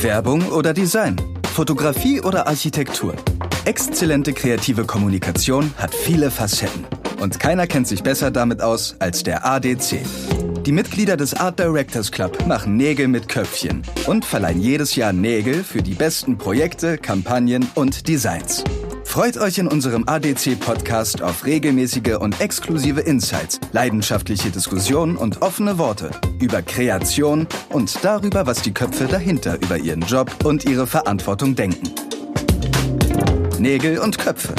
Werbung oder Design? Fotografie oder Architektur? Exzellente kreative Kommunikation hat viele Facetten. Und keiner kennt sich besser damit aus als der ADC. Die Mitglieder des Art Directors Club machen Nägel mit Köpfchen und verleihen jedes Jahr Nägel für die besten Projekte, Kampagnen und Designs. Freut euch in unserem ADC-Podcast auf regelmäßige und exklusive Insights, leidenschaftliche Diskussionen und offene Worte über Kreation und darüber, was die Köpfe dahinter über ihren Job und ihre Verantwortung denken. Nägel und Köpfe.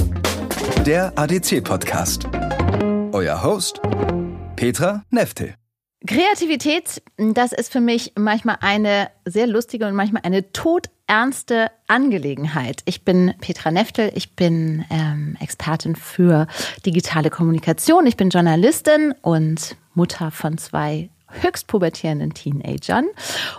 Der ADC-Podcast. Euer Host Petra Neftel. Kreativität, das ist für mich manchmal eine sehr lustige und manchmal eine todernste Angelegenheit. Ich bin Petra Neftel, ich bin ähm, Expertin für digitale Kommunikation, ich bin Journalistin und Mutter von zwei höchst pubertierenden Teenagern.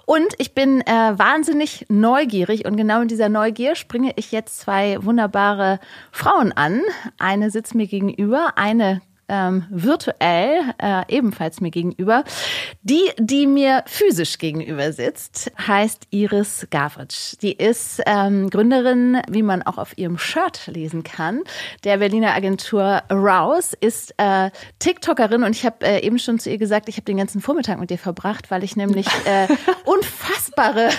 Und ich bin äh, wahnsinnig neugierig und genau in dieser Neugier springe ich jetzt zwei wunderbare Frauen an. Eine sitzt mir gegenüber, eine ähm, virtuell äh, ebenfalls mir gegenüber. Die, die mir physisch gegenüber sitzt, heißt Iris Gavritsch. Die ist ähm, Gründerin, wie man auch auf ihrem Shirt lesen kann, der Berliner Agentur Arouse, ist äh, TikTokerin und ich habe äh, eben schon zu ihr gesagt, ich habe den ganzen Vormittag mit dir verbracht, weil ich nämlich äh, unfassbare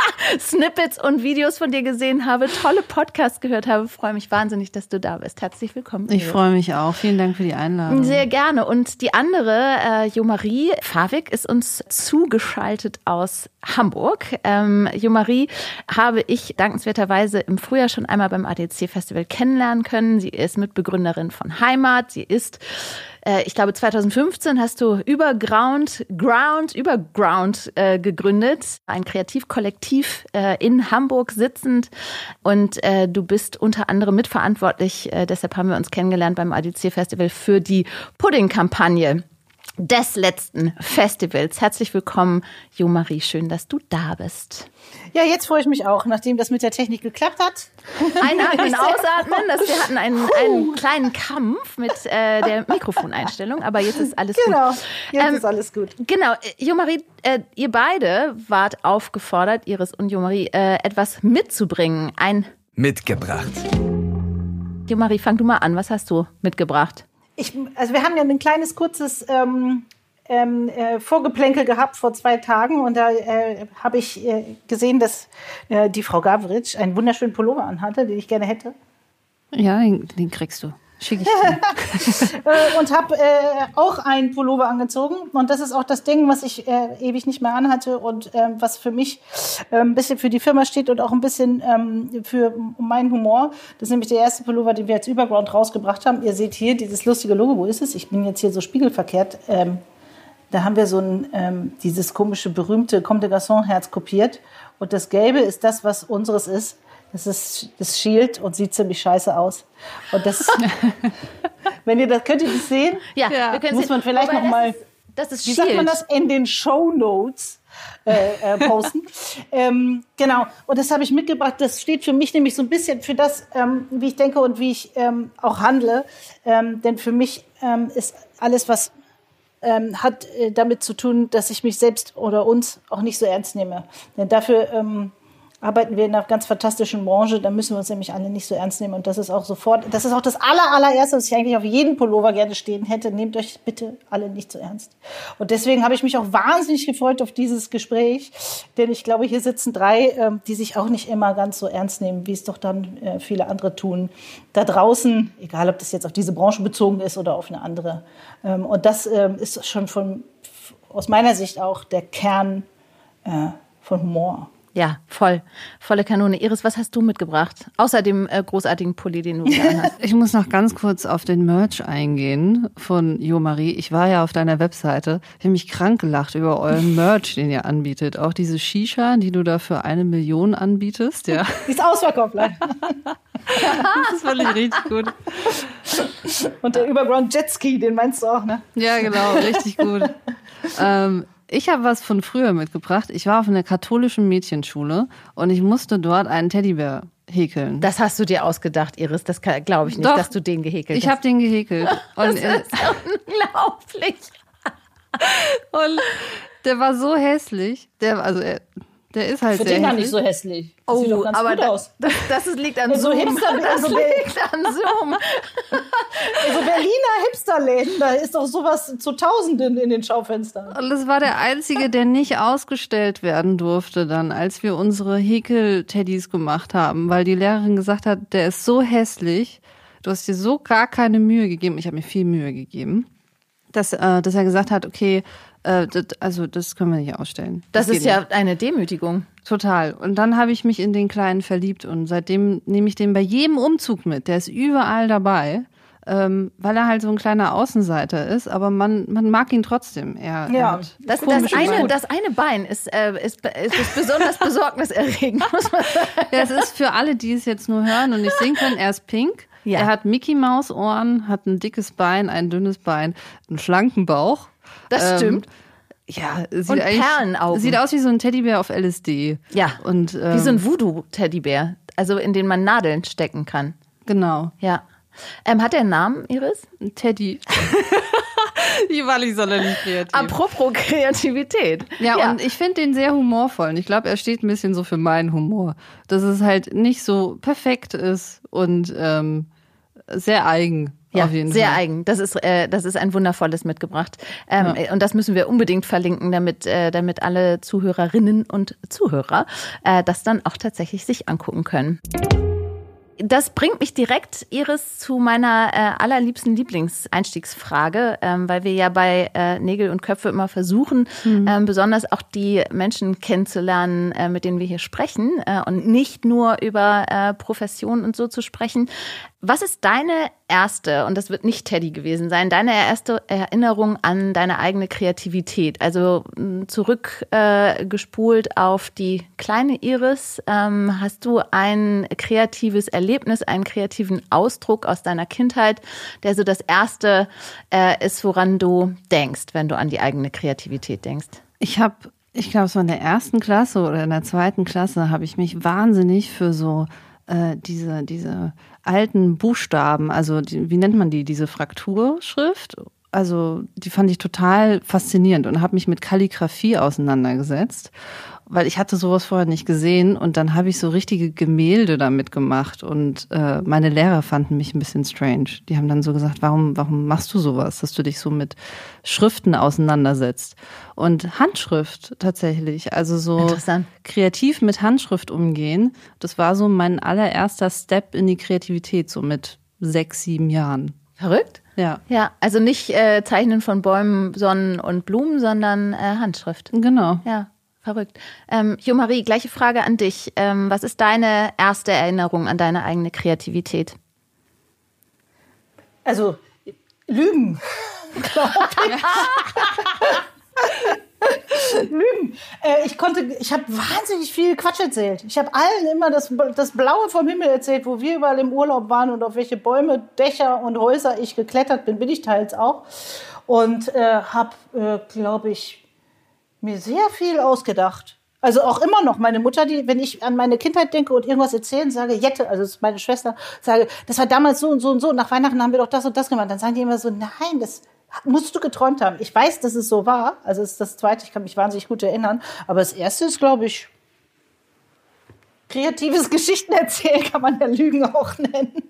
Snippets und Videos von dir gesehen habe, tolle Podcasts gehört habe. Freue mich wahnsinnig, dass du da bist. Herzlich willkommen. Ich freue mich auch. Vielen Dank für die Einladung. Sehr gerne. Und die andere, äh, Jo-Marie Favik, ist uns zugeschaltet aus Hamburg. Ähm, Jo-Marie habe ich dankenswerterweise im Frühjahr schon einmal beim ADC-Festival kennenlernen können. Sie ist Mitbegründerin von Heimat. Sie ist äh, ich glaube 2015 hast du Überground, Ground, Überground äh, gegründet, ein Kreativkollektiv äh, in Hamburg sitzend. Und äh, du bist unter anderem mitverantwortlich, äh, deshalb haben wir uns kennengelernt beim ADC Festival für die Pudding-Kampagne des letzten Festivals. Herzlich willkommen, Jo Marie. Schön, dass du da bist. Ja, jetzt freue ich mich auch, nachdem das mit der Technik geklappt hat. Einatmen, ausatmen. Das, wir hatten einen, einen kleinen Kampf mit äh, der Mikrofoneinstellung, aber jetzt ist alles genau, gut. Genau, jetzt ähm, ist alles gut. Genau, Jo Marie, äh, ihr beide wart aufgefordert, Iris und Jo Marie, äh, etwas mitzubringen. Ein mitgebracht. Jo Marie, fang du mal an. Was hast du mitgebracht? Ich, also wir haben ja ein kleines, kurzes ähm, ähm, äh, Vorgeplänkel gehabt vor zwei Tagen und da äh, habe ich äh, gesehen, dass äh, die Frau Gavritsch einen wunderschönen Pullover anhatte, den ich gerne hätte. Ja, den, den kriegst du. Schicke ich. Äh, und habe äh, auch einen Pullover angezogen. Und das ist auch das Ding, was ich äh, ewig nicht mehr anhatte und äh, was für mich äh, ein bisschen für die Firma steht und auch ein bisschen ähm, für meinen Humor. Das ist nämlich der erste Pullover, den wir als Überground rausgebracht haben. Ihr seht hier dieses lustige Logo. Wo ist es? Ich bin jetzt hier so spiegelverkehrt. Ähm, da haben wir so ein, ähm, dieses komische, berühmte Comme de Garçon-Herz kopiert. Und das Gelbe ist das, was unseres ist. Das ist das Shield und sieht ziemlich scheiße aus. Und das, wenn ihr das, könnt ihr das sehen? Ja, ja. Wir muss man vielleicht noch mal, das ist wie Shield. sagt man das, in den Show Notes äh, äh, posten. ähm, genau, und das habe ich mitgebracht. Das steht für mich nämlich so ein bisschen für das, ähm, wie ich denke und wie ich ähm, auch handle. Ähm, denn für mich ähm, ist alles, was ähm, hat äh, damit zu tun, dass ich mich selbst oder uns auch nicht so ernst nehme. Denn dafür ähm, arbeiten wir in einer ganz fantastischen Branche, da müssen wir uns nämlich alle nicht so ernst nehmen. Und das ist auch sofort, das ist auch das aller, allererste, was ich eigentlich auf jeden Pullover gerne stehen hätte. Nehmt euch bitte alle nicht so ernst. Und deswegen habe ich mich auch wahnsinnig gefreut auf dieses Gespräch, denn ich glaube, hier sitzen drei, ähm, die sich auch nicht immer ganz so ernst nehmen, wie es doch dann äh, viele andere tun. Da draußen, egal ob das jetzt auf diese Branche bezogen ist oder auf eine andere. Ähm, und das ähm, ist schon von, aus meiner Sicht auch der Kern äh, von Humor. Ja, voll. Volle Kanone. Iris, was hast du mitgebracht? Außer dem äh, großartigen Pulli, den du hast. Ich muss noch ganz kurz auf den Merch eingehen von Jo Marie. Ich war ja auf deiner Webseite. Ich habe mich krank gelacht über euren Merch, den ihr anbietet. Auch diese Shisha, die du da für eine Million anbietest. Ja. Die ist ausverkauft, leider. das fand ich richtig gut. Und der Überground Jetski, den meinst du auch, ne? Ja, genau. Richtig gut. Ähm, ich habe was von früher mitgebracht. Ich war auf einer katholischen Mädchenschule und ich musste dort einen Teddybär häkeln. Das hast du dir ausgedacht, Iris. Das glaube ich nicht, Doch, dass du den gehäkelt ich hast. Ich habe den gehäkelt. Und das ist unglaublich. Und der war so hässlich. Der, also er, der ist halt Für sehr den gar hässlich. nicht so hässlich. Das Oh, sieht doch ganz aber gut da, aus. das, das liegt an So Zoom. Hipster- Das so liegt an Zoom. So Berliner Hipsterläden, da ist doch sowas zu Tausenden in den Schaufenstern. Und es war der einzige, der nicht ausgestellt werden durfte dann, als wir unsere Häkel-Teddys gemacht haben, weil die Lehrerin gesagt hat, der ist so hässlich, du hast dir so gar keine Mühe gegeben. Ich habe mir viel Mühe gegeben, dass, äh, dass er gesagt hat, okay, äh, das, also das können wir nicht ausstellen. Das geht ist ja nicht. eine Demütigung. Total. Und dann habe ich mich in den Kleinen verliebt und seitdem nehme ich den bei jedem Umzug mit. Der ist überall dabei, ähm, weil er halt so ein kleiner Außenseiter ist, aber man, man mag ihn trotzdem. Er, Ja. er Das, das, eine, das eine Bein ist, äh, ist, ist, ist besonders besorgniserregend, muss man sagen. Ja, es ist für alle, die es jetzt nur hören und nicht sehen können, er ist pink. Ja. Er hat Mickey Maus Ohren, hat ein dickes Bein, ein dünnes Bein, einen schlanken Bauch. Das Ähm, stimmt. Ja, sieht Und Perlenaugen. Sieht aus wie so ein Teddybär auf LSD. Ja. Und ähm, Wie so ein Voodoo-Teddybär, also in den man Nadeln stecken kann. genau, Ja. Ähm, hat er einen Namen, Iris? Teddy. Die war nicht sonderlich kreativ. Apropos Kreativität. Ja, und ich finde den sehr humorvoll. Und ich glaube, er steht ein bisschen so für meinen Humor. Dass es halt nicht so perfekt ist und ähm, sehr eigen. Ja, sehr Fall. eigen. Das ist, äh, das ist ein wundervolles mitgebracht. Ähm, äh, Und das müssen wir unbedingt verlinken, damit, äh, damit alle Zuhörerinnen und Zuhörer äh, das dann auch tatsächlich sich angucken können. Das bringt mich direkt, Iris, zu meiner äh, allerliebsten Lieblingseinstiegsfrage, ähm, weil wir ja bei äh, Nägel und Köpfe immer versuchen, ähm, besonders auch die Menschen kennenzulernen, äh, mit denen wir hier sprechen äh, und nicht nur über äh, Professionen und so zu sprechen. Was ist deine erste, und das wird nicht Teddy gewesen sein, deine erste Erinnerung an deine eigene Kreativität? Also mh, zurückgespult äh, auf die kleine Iris. Ähm, hast du ein kreatives Erlebnis, einen kreativen Ausdruck aus deiner Kindheit, der so das erste äh, ist, woran du denkst, wenn du an die eigene Kreativität denkst? Ich habe, ich glaube, war in der ersten Klasse oder in der zweiten Klasse, habe ich mich wahnsinnig für so äh, diese, diese alten Buchstaben, also die, wie nennt man die, diese Frakturschrift? Also die fand ich total faszinierend und habe mich mit Kalligrafie auseinandergesetzt, weil ich hatte sowas vorher nicht gesehen und dann habe ich so richtige Gemälde damit gemacht und äh, meine Lehrer fanden mich ein bisschen strange. Die haben dann so gesagt, warum, warum machst du sowas, dass du dich so mit Schriften auseinandersetzt und Handschrift tatsächlich, also so kreativ mit Handschrift umgehen. Das war so mein allererster Step in die Kreativität, so mit sechs, sieben Jahren. Verrückt? Ja, Ja, also nicht äh, Zeichnen von Bäumen, Sonnen und Blumen, sondern äh, Handschrift. genau. Ja, verrückt. Ähm, Jo Marie, gleiche Frage an dich. Ähm, was ist deine erste Erinnerung an deine eigene Kreativität? Also, Lügen. ich. Lügen. Äh, ich konnte, ich habe wahnsinnig viel Quatsch erzählt. Ich habe allen immer das, das Blaue vom Himmel erzählt, wo wir überall im Urlaub waren und auf welche Bäume, Dächer und Häuser ich geklettert bin, bin ich teils auch. Und äh, habe, äh, glaube ich, mir sehr viel ausgedacht. Also auch immer noch meine Mutter, die, wenn ich an meine Kindheit denke und irgendwas erzählen, sage, Jette, also ist meine Schwester, sage, das war damals so und so und so, nach Weihnachten haben wir doch das und das gemacht. Dann sagen die immer so, nein, das musst du geträumt haben. Ich weiß, dass es so war. Also es ist das Zweite, ich kann mich wahnsinnig gut erinnern. Aber das Erste ist, glaube ich, kreatives Geschichten erzählen, kann man ja Lügen auch nennen.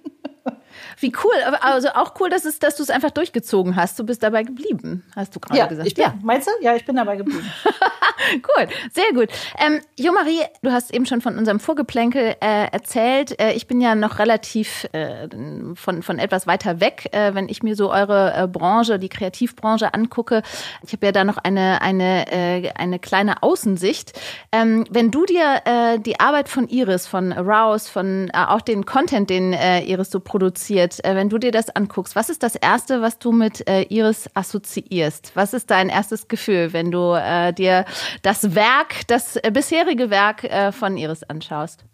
Wie cool, aber also auch cool, dass, es, dass du es einfach durchgezogen hast. Du bist dabei geblieben, hast du gerade gesagt. ich bin, meinst du? Ja, ich bin dabei geblieben. Cool, sehr gut. Ähm, jo Marie, du hast eben schon von unserem Vorgeplänkel äh, erzählt. Äh, ich bin ja noch relativ äh, von, von etwas weiter weg, äh, wenn ich mir so eure äh, Branche, die Kreativbranche angucke. Ich habe ja da noch eine, eine, äh, eine kleine Außensicht. Ähm, wenn du dir die Arbeit von Iris, von Arouse, von auch den Content, den Iris so produziert, äh, wenn du dir das anguckst, was ist das Erste, was du mit äh, Iris assoziierst? Was ist dein erstes Gefühl, wenn du äh, dir das Werk, das bisherige Werk von Iris anschaust?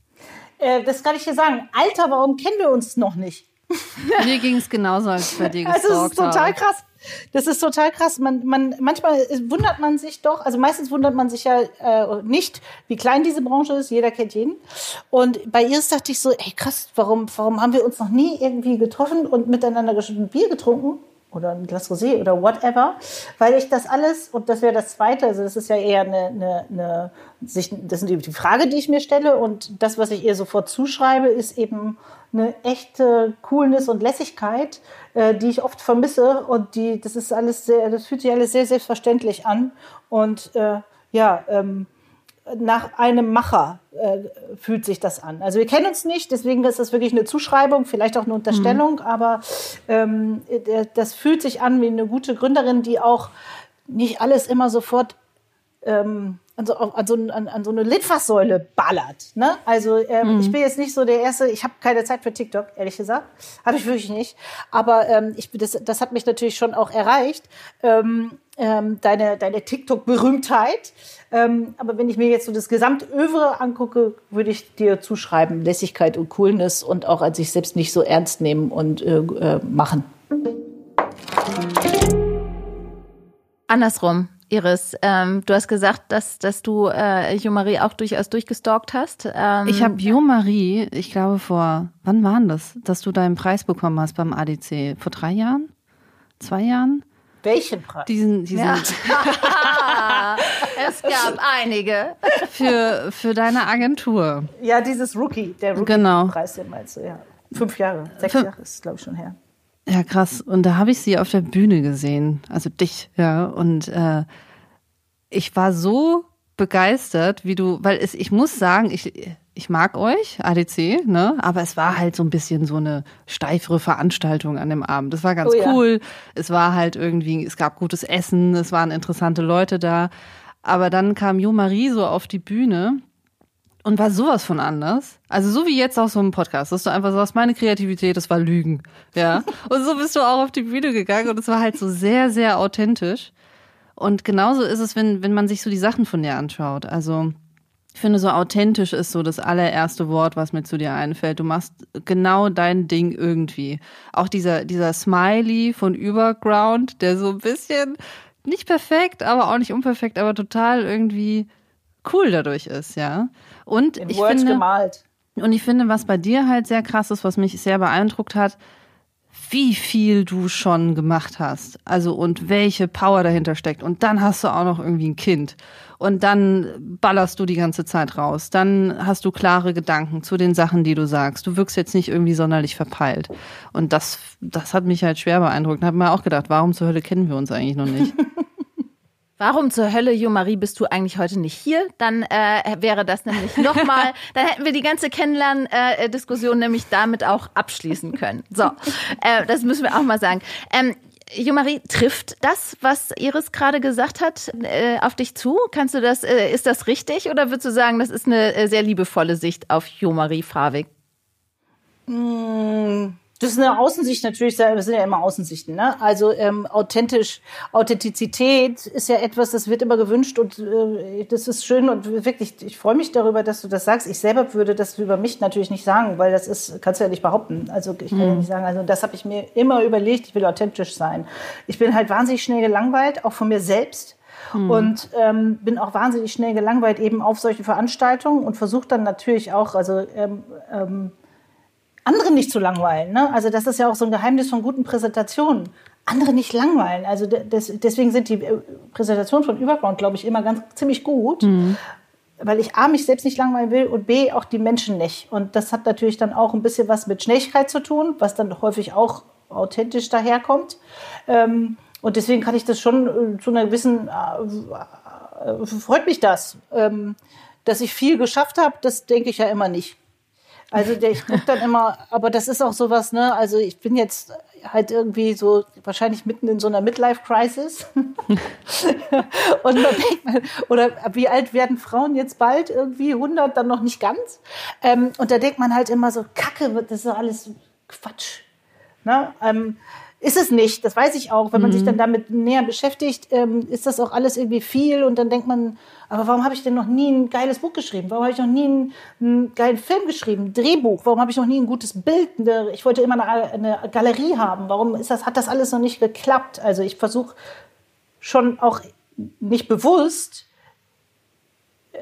Das kann ich dir sagen. Alter, warum kennen wir uns noch nicht? Mir ging es genauso, als ich bei dir Also das ist gestalkt total habe. krass. Das ist total krass. Man, man, manchmal wundert man sich doch, also meistens wundert man sich ja äh, nicht, wie klein diese Branche ist. Jeder kennt jeden. Und bei Iris dachte ich so, ey krass, warum, warum haben wir uns noch nie irgendwie getroffen und miteinander gesch- Bier getrunken? oder ein Glas Rosé oder whatever, weil ich das alles, und das wäre das Zweite, also das ist ja eher eine, eine, eine sich, das sind die Frage, die ich mir stelle und das, was ich ihr sofort zuschreibe, ist eben eine echte Coolness und Lässigkeit, äh, die ich oft vermisse und die, das ist alles sehr, das fühlt sich alles sehr selbstverständlich an und äh, ja, ähm, nach einem Macher äh, fühlt sich das an. Also wir kennen uns nicht, deswegen ist das wirklich eine Zuschreibung, vielleicht auch eine Unterstellung, mhm. aber ähm, das fühlt sich an wie eine gute Gründerin, die auch nicht alles immer sofort ähm, an, so, an, so, an, an so eine Litfaßsäule ballert. Ne? Also ähm, mhm. ich bin jetzt nicht so der Erste, ich habe keine Zeit für TikTok, ehrlich gesagt. Habe ich wirklich nicht. Aber ähm, ich, das, das hat mich natürlich schon auch erreicht, ähm, ähm, deine, deine TikTok-Berühmtheit. Ähm, aber wenn ich mir jetzt so das Gesamtövre angucke, würde ich dir zuschreiben, Lässigkeit und Coolness und auch als sich selbst nicht so ernst nehmen und äh, äh, machen. Andersrum. Iris, ähm, du hast gesagt, dass, dass du äh, Jo-Marie auch durchaus durchgestalkt hast. Ähm, ich habe Jo-Marie, ich glaube vor, wann war das, dass du deinen Preis bekommen hast beim ADC? Vor drei Jahren? Zwei Jahren? Welchen Preis? Diesen, diesen ja. es gab einige. Für, für deine Agentur. Ja, dieses Rookie, der Rookie-Preis, genau. den meinst du, ja. Fünf Jahre, sechs Fünf. Jahre ist, glaube ich, schon her. Ja, krass. Und da habe ich sie auf der Bühne gesehen, also dich, ja. Und äh, ich war so begeistert, wie du, weil es, ich muss sagen, ich, ich mag euch, ADC, ne? Aber es war halt so ein bisschen so eine steifere Veranstaltung an dem Abend. Das war ganz oh, cool. Ja. Es war halt irgendwie, es gab gutes Essen, es waren interessante Leute da. Aber dann kam Jo Marie so auf die Bühne und war sowas von anders. Also so wie jetzt auch so ein Podcast, dass du einfach sagst, meine Kreativität, das war Lügen. Ja. Und so bist du auch auf die Bühne gegangen und es war halt so sehr, sehr authentisch. Und genauso ist es, wenn, wenn man sich so die Sachen von dir anschaut. Also ich finde, so authentisch ist so das allererste Wort, was mir zu dir einfällt. Du machst genau dein Ding irgendwie. Auch dieser, dieser Smiley von Überground, der so ein bisschen nicht perfekt, aber auch nicht unperfekt, aber total irgendwie cool dadurch ist, ja. Und In ich Words finde, gemalt. Und ich finde, was bei dir halt sehr krass ist, was mich sehr beeindruckt hat, wie viel du schon gemacht hast. Also und welche Power dahinter steckt. Und dann hast du auch noch irgendwie ein Kind. Und dann ballerst du die ganze Zeit raus. Dann hast du klare Gedanken zu den Sachen, die du sagst. Du wirkst jetzt nicht irgendwie sonderlich verpeilt. Und das, das hat mich halt schwer beeindruckt. Da habe mir auch gedacht, warum zur Hölle kennen wir uns eigentlich noch nicht? Warum zur Hölle, Jo Marie, bist du eigentlich heute nicht hier? Dann äh, wäre das nämlich nochmal, dann hätten wir die ganze Kennenlern-Diskussion nämlich damit auch abschließen können. So, äh, das müssen wir auch mal sagen. Ähm, Jo-Marie, trifft das, was Iris gerade gesagt hat, äh, auf dich zu? Kannst du das, äh, ist das richtig oder würdest du sagen, das ist eine äh, sehr liebevolle Sicht auf Jo-Marie Fravig? Mmh. Das ist eine Außensicht natürlich, das sind ja immer Außensichten. Ne? Also ähm, authentisch, Authentizität ist ja etwas, das wird immer gewünscht und äh, das ist schön und wirklich, ich freue mich darüber, dass du das sagst. Ich selber würde das über mich natürlich nicht sagen, weil das ist, kannst du ja nicht behaupten. Also ich kann mhm. ja nicht sagen, also das habe ich mir immer überlegt, ich will authentisch sein. Ich bin halt wahnsinnig schnell gelangweilt, auch von mir selbst. Mhm. Und ähm, bin auch wahnsinnig schnell gelangweilt eben auf solche Veranstaltungen und versuche dann natürlich auch, also ähm, ähm, andere nicht zu langweilen. Ne? Also das ist ja auch so ein Geheimnis von guten Präsentationen. Andere nicht langweilen. Also des, deswegen sind die äh, Präsentationen von Überground, glaube ich, immer ganz ziemlich gut. Mhm. Weil ich A, mich selbst nicht langweilen will und B, auch die Menschen nicht. Und das hat natürlich dann auch ein bisschen was mit Schnelligkeit zu tun, was dann häufig auch authentisch daherkommt. Ähm, und deswegen kann ich das schon äh, zu einer gewissen, äh, äh, freut mich das. Ähm, dass ich viel geschafft habe, das denke ich ja immer nicht. Also der, ich gucke dann immer, aber das ist auch sowas, ne? Also ich bin jetzt halt irgendwie so wahrscheinlich mitten in so einer Midlife-Crisis. und man denkt, oder wie alt werden Frauen jetzt bald? Irgendwie 100, dann noch nicht ganz. Ähm, und da denkt man halt immer so, Kacke, das ist alles Quatsch. Ne? Ähm, ist es nicht, das weiß ich auch. Wenn man mhm. sich dann damit näher beschäftigt, ähm, ist das auch alles irgendwie viel und dann denkt man, aber warum habe ich denn noch nie ein geiles Buch geschrieben? Warum habe ich noch nie einen, einen geilen Film geschrieben, ein Drehbuch? Warum habe ich noch nie ein gutes Bild? Ich wollte immer eine, eine Galerie haben. Warum ist das, hat das alles noch nicht geklappt? Also ich versuche schon auch nicht bewusst äh,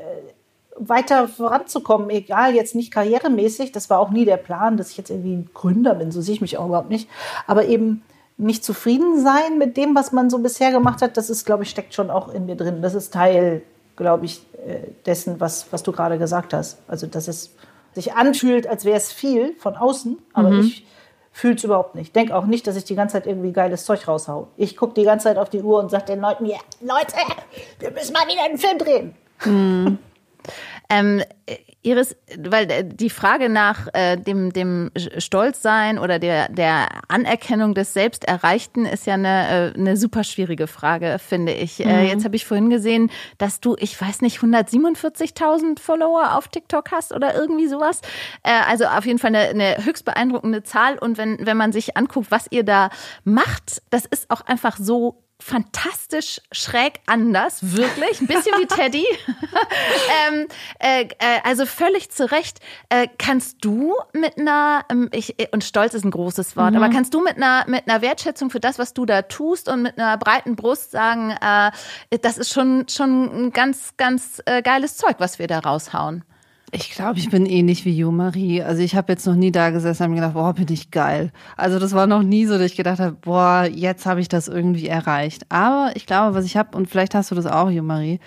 weiter voranzukommen, egal jetzt nicht karrieremäßig, das war auch nie der Plan, dass ich jetzt irgendwie ein Gründer bin, so sehe ich mich auch überhaupt nicht, aber eben nicht zufrieden sein mit dem, was man so bisher gemacht hat, das ist, glaube ich, steckt schon auch in mir drin. Das ist Teil, glaube ich, äh, dessen, was, was du gerade gesagt hast. Also, dass es sich anfühlt, als wäre es viel von außen, aber mhm. ich fühle es überhaupt nicht. Denke auch nicht, dass ich die ganze Zeit irgendwie geiles Zeug raushau. Ich gucke die ganze Zeit auf die Uhr und sage den Leuten, ja, Leute, wir müssen mal wieder einen Film drehen. Mhm. Ähm, Iris, weil äh, die Frage nach äh, dem, dem Stolzsein oder der, der Anerkennung des Selbsterreichten ist ja eine, äh, eine super schwierige Frage, finde ich. Äh, mhm. Äh, jetzt habe ich vorhin gesehen, dass du, ich weiß nicht, 147.000 Follower auf TikTok hast oder irgendwie sowas. Äh, also auf jeden Fall eine, eine höchst beeindruckende Zahl. Und wenn, wenn man sich anguckt, was ihr da macht, das ist auch einfach so fantastisch schräg anders, wirklich, ein bisschen wie Teddy. ähm, äh, äh, also völlig zu Recht. Äh, kannst du mit einer, ähm, ich, und Stolz ist ein großes Wort, mhm. aber kannst du mit einer, mit einer Wertschätzung für das, was du da tust und mit einer breiten Brust sagen, äh, das ist schon, schon ein ganz, ganz äh, geiles Zeug, was wir da raushauen? Ich glaube, ich bin ähnlich wie Jo Marie. Also ich habe jetzt noch nie da gesessen und mir gedacht, boah, bin ich geil. Also das war noch nie so, dass ich gedacht habe, boah, jetzt habe ich das irgendwie erreicht. Aber ich glaube, was ich habe, und vielleicht hast du das auch, Jo Marie,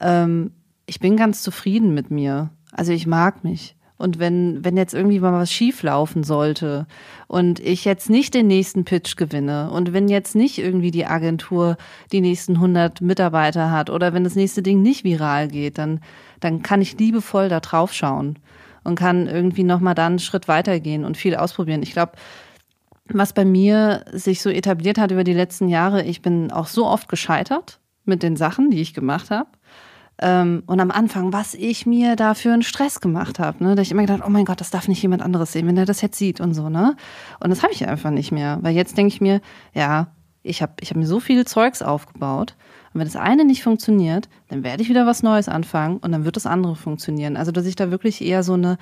ähm, ich bin ganz zufrieden mit mir. Also ich mag mich. Und wenn, wenn jetzt irgendwie mal was schief laufen sollte und ich jetzt nicht den nächsten Pitch gewinne und wenn jetzt nicht irgendwie die Agentur die nächsten 100 Mitarbeiter hat oder wenn das nächste Ding nicht viral geht, dann, dann kann ich liebevoll da drauf schauen und kann irgendwie nochmal dann einen Schritt weitergehen und viel ausprobieren. Ich glaube, was bei mir sich so etabliert hat über die letzten Jahre, ich bin auch so oft gescheitert mit den Sachen, die ich gemacht habe. Ähm, und am Anfang, was ich mir da für einen Stress gemacht habe, ne? Da ich immer gedacht, oh mein Gott, das darf nicht jemand anderes sehen, wenn er das jetzt sieht und so, ne? Und das habe ich einfach nicht mehr. Weil jetzt denke ich mir, ja, ich habe ich hab mir so viel Zeugs aufgebaut. Und wenn das eine nicht funktioniert, dann werde ich wieder was Neues anfangen und dann wird das andere funktionieren. Also, dass ich da wirklich eher so eine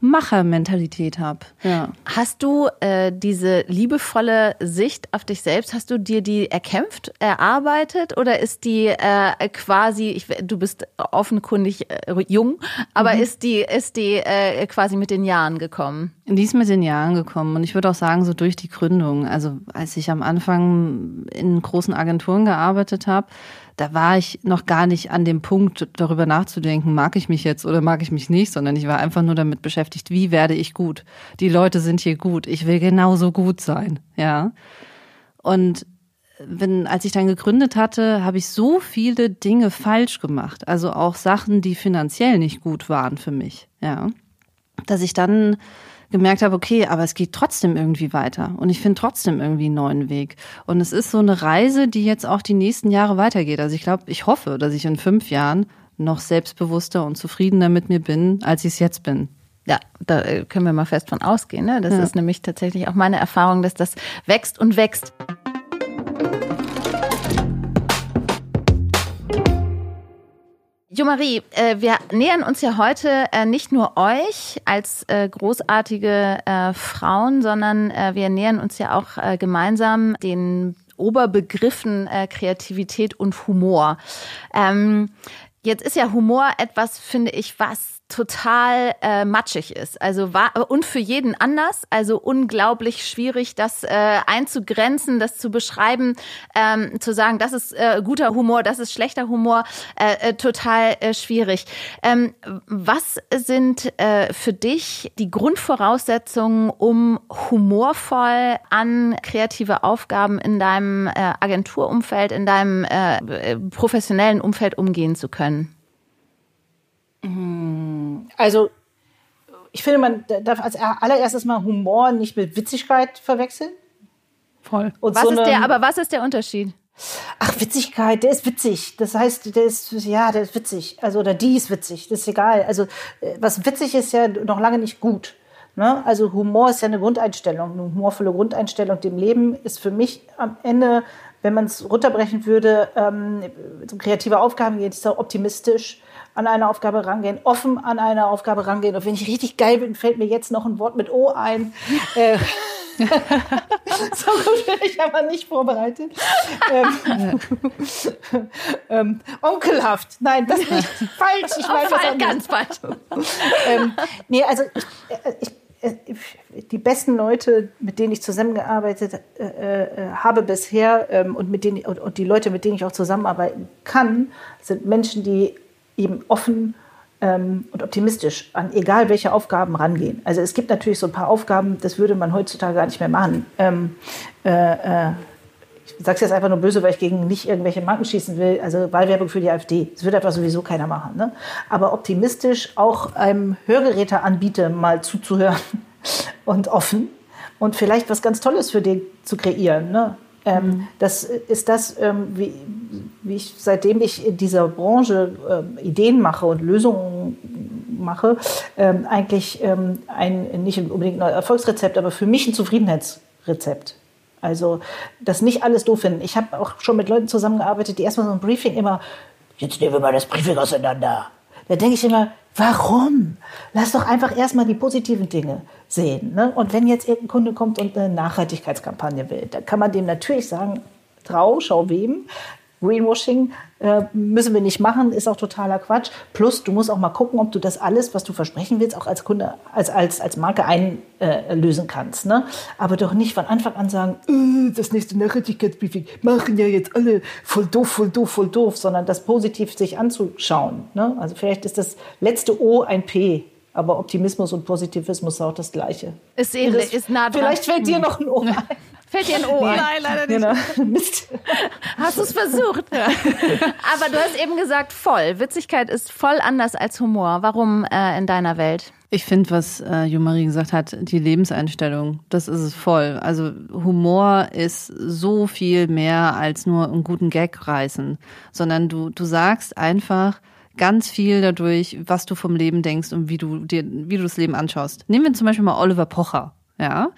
Machermentalität habe. Ja. Hast du äh, diese liebevolle Sicht auf dich selbst, hast du dir die erkämpft, erarbeitet oder ist die äh, quasi, ich, du bist offenkundig äh, jung, aber mhm. ist die, ist die äh, quasi mit den Jahren gekommen? Die ist mit den Jahren gekommen und ich würde auch sagen, so durch die Gründung. Also als ich am Anfang in großen Agenturen gearbeitet habe, da war ich noch gar nicht an dem Punkt, darüber nachzudenken, mag ich mich jetzt oder mag ich mich nicht, sondern ich war einfach nur damit beschäftigt, wie werde ich gut? Die Leute sind hier gut, ich will genauso gut sein, ja. Und wenn, als ich dann gegründet hatte, habe ich so viele Dinge falsch gemacht, also auch Sachen, die finanziell nicht gut waren für mich, ja, dass ich dann gemerkt habe, okay, aber es geht trotzdem irgendwie weiter und ich finde trotzdem irgendwie einen neuen Weg. Und es ist so eine Reise, die jetzt auch die nächsten Jahre weitergeht. Also ich glaube, ich hoffe, dass ich in fünf Jahren noch selbstbewusster und zufriedener mit mir bin, als ich es jetzt bin. Ja, da äh, können wir mal fest von ausgehen. Ne? Das ja. ist nämlich tatsächlich auch meine Erfahrung, dass das wächst und wächst. Jo Marie, äh, wir nähern uns ja heute äh, nicht nur euch als äh, großartige Frauen, sondern wir nähern uns ja auch gemeinsam den Oberbegriffen Kreativität und Humor. Ähm, jetzt ist ja Humor etwas, finde ich, was total äh, matschig ist. Also war und für jeden anders. Also unglaublich schwierig, das äh, einzugrenzen, das zu beschreiben, ähm, zu sagen, das ist äh, guter Humor, das ist schlechter Humor, äh, äh, total äh, schwierig. Ähm, was sind äh, für dich die Grundvoraussetzungen, um humorvoll an kreative Aufgaben in deinem äh, Agenturumfeld, in deinem äh, professionellen Umfeld umgehen zu können? Also, ich finde, man darf als allererstes mal Humor nicht mit Witzigkeit verwechseln. Voll. Und was so ist der, aber was ist der Unterschied? Ach, Witzigkeit, der ist witzig. Das heißt, der ist, ja, der ist witzig. Also, oder die ist witzig. Das ist egal. Also, äh, was witzig ist, ja noch lange nicht gut. Ne? Also, Humor ist ja eine Grundeinstellung, eine humorvolle Grundeinstellung dem Leben ist für mich am Ende, wenn man es runterbrechen würde, ähm, so kreative Aufgaben geht, ist auch optimistisch an eine Aufgabe rangehen, offen an eine Aufgabe rangehen. Und wenn ich richtig geil bin, fällt mir jetzt noch ein Wort mit O ein. äh, so gut bin ich aber nicht vorbereitet. Ähm, ähm, onkelhaft. Nein, das ist nicht falsch. Ich meine das ganz falsch. ähm, nee, also ich, ich, ich, die besten Leute, mit denen ich zusammengearbeitet äh, äh, habe bisher ähm, und, mit denen, und, und, die Leute, mit denen ich auch zusammenarbeiten kann, sind Menschen, die eben offen ähm, und optimistisch an egal welche Aufgaben rangehen. Also es gibt natürlich so ein paar Aufgaben, das würde man heutzutage gar nicht mehr machen. Ähm, äh, äh ich sage es jetzt einfach nur böse, weil ich gegen nicht irgendwelche Marken schießen will, also Wahlwerbung für die AfD. Das wird einfach sowieso keiner machen. Ne? Aber optimistisch auch einem Hörgeräteanbieter mal zuzuhören und offen und vielleicht was ganz Tolles für den zu kreieren. Ne? Ähm, mhm. Das ist das, ähm, wie, wie, ich seitdem ich in dieser Branche ähm, Ideen mache und Lösungen mache, ähm, eigentlich ähm, ein nicht unbedingt ein Erfolgsrezept, aber für mich ein Zufriedenheitsrezept. Also das nicht alles doof finden. Ich habe auch schon mit Leuten zusammengearbeitet, die erstmal so ein Briefing immer, jetzt nehmen wir mal das Briefing auseinander. Da denke ich immer, warum? Lass doch einfach erstmal die positiven Dinge sehen. Ne? Und wenn jetzt irgendein Kunde kommt und eine Nachhaltigkeitskampagne will, dann kann man dem natürlich sagen, trau, schau wem. Greenwashing äh, müssen wir nicht machen, ist auch totaler Quatsch. Plus, du musst auch mal gucken, ob du das alles, was du versprechen willst, auch als Kunde, als, als, als Marke einlösen äh, kannst. Ne? Aber doch nicht von Anfang an sagen, äh, das nächste Nachhaltigkeitsbriefing machen ja jetzt alle voll doof, voll doof, voll doof, sondern das positiv sich anzuschauen. Ne? Also vielleicht ist das letzte O ein P. Aber Optimismus und Positivismus ist auch das Gleiche. Ist ähnlich, ist nah dran. Vielleicht fällt dir noch ein O ein. Fällt dir ein O ein? Nein, leider nicht. Genau. Mist. Hast du es versucht? Ja. Aber du hast eben gesagt, voll. Witzigkeit ist voll anders als Humor. Warum äh, in deiner Welt? Ich finde, was äh, Jumari gesagt hat, die Lebenseinstellung, das ist es voll. Also Humor ist so viel mehr als nur einen guten Gag reißen, sondern du, du sagst einfach ganz viel dadurch, was du vom Leben denkst und wie du dir, wie du das Leben anschaust. Nehmen wir zum Beispiel mal Oliver Pocher, ja.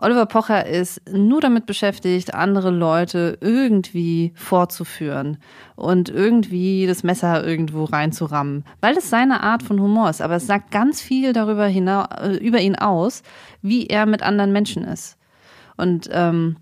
Oliver Pocher ist nur damit beschäftigt, andere Leute irgendwie vorzuführen und irgendwie das Messer irgendwo reinzurammen, weil es seine Art von Humor ist. Aber es sagt ganz viel darüber hinaus, äh, über ihn aus, wie er mit anderen Menschen ist. Und ähm,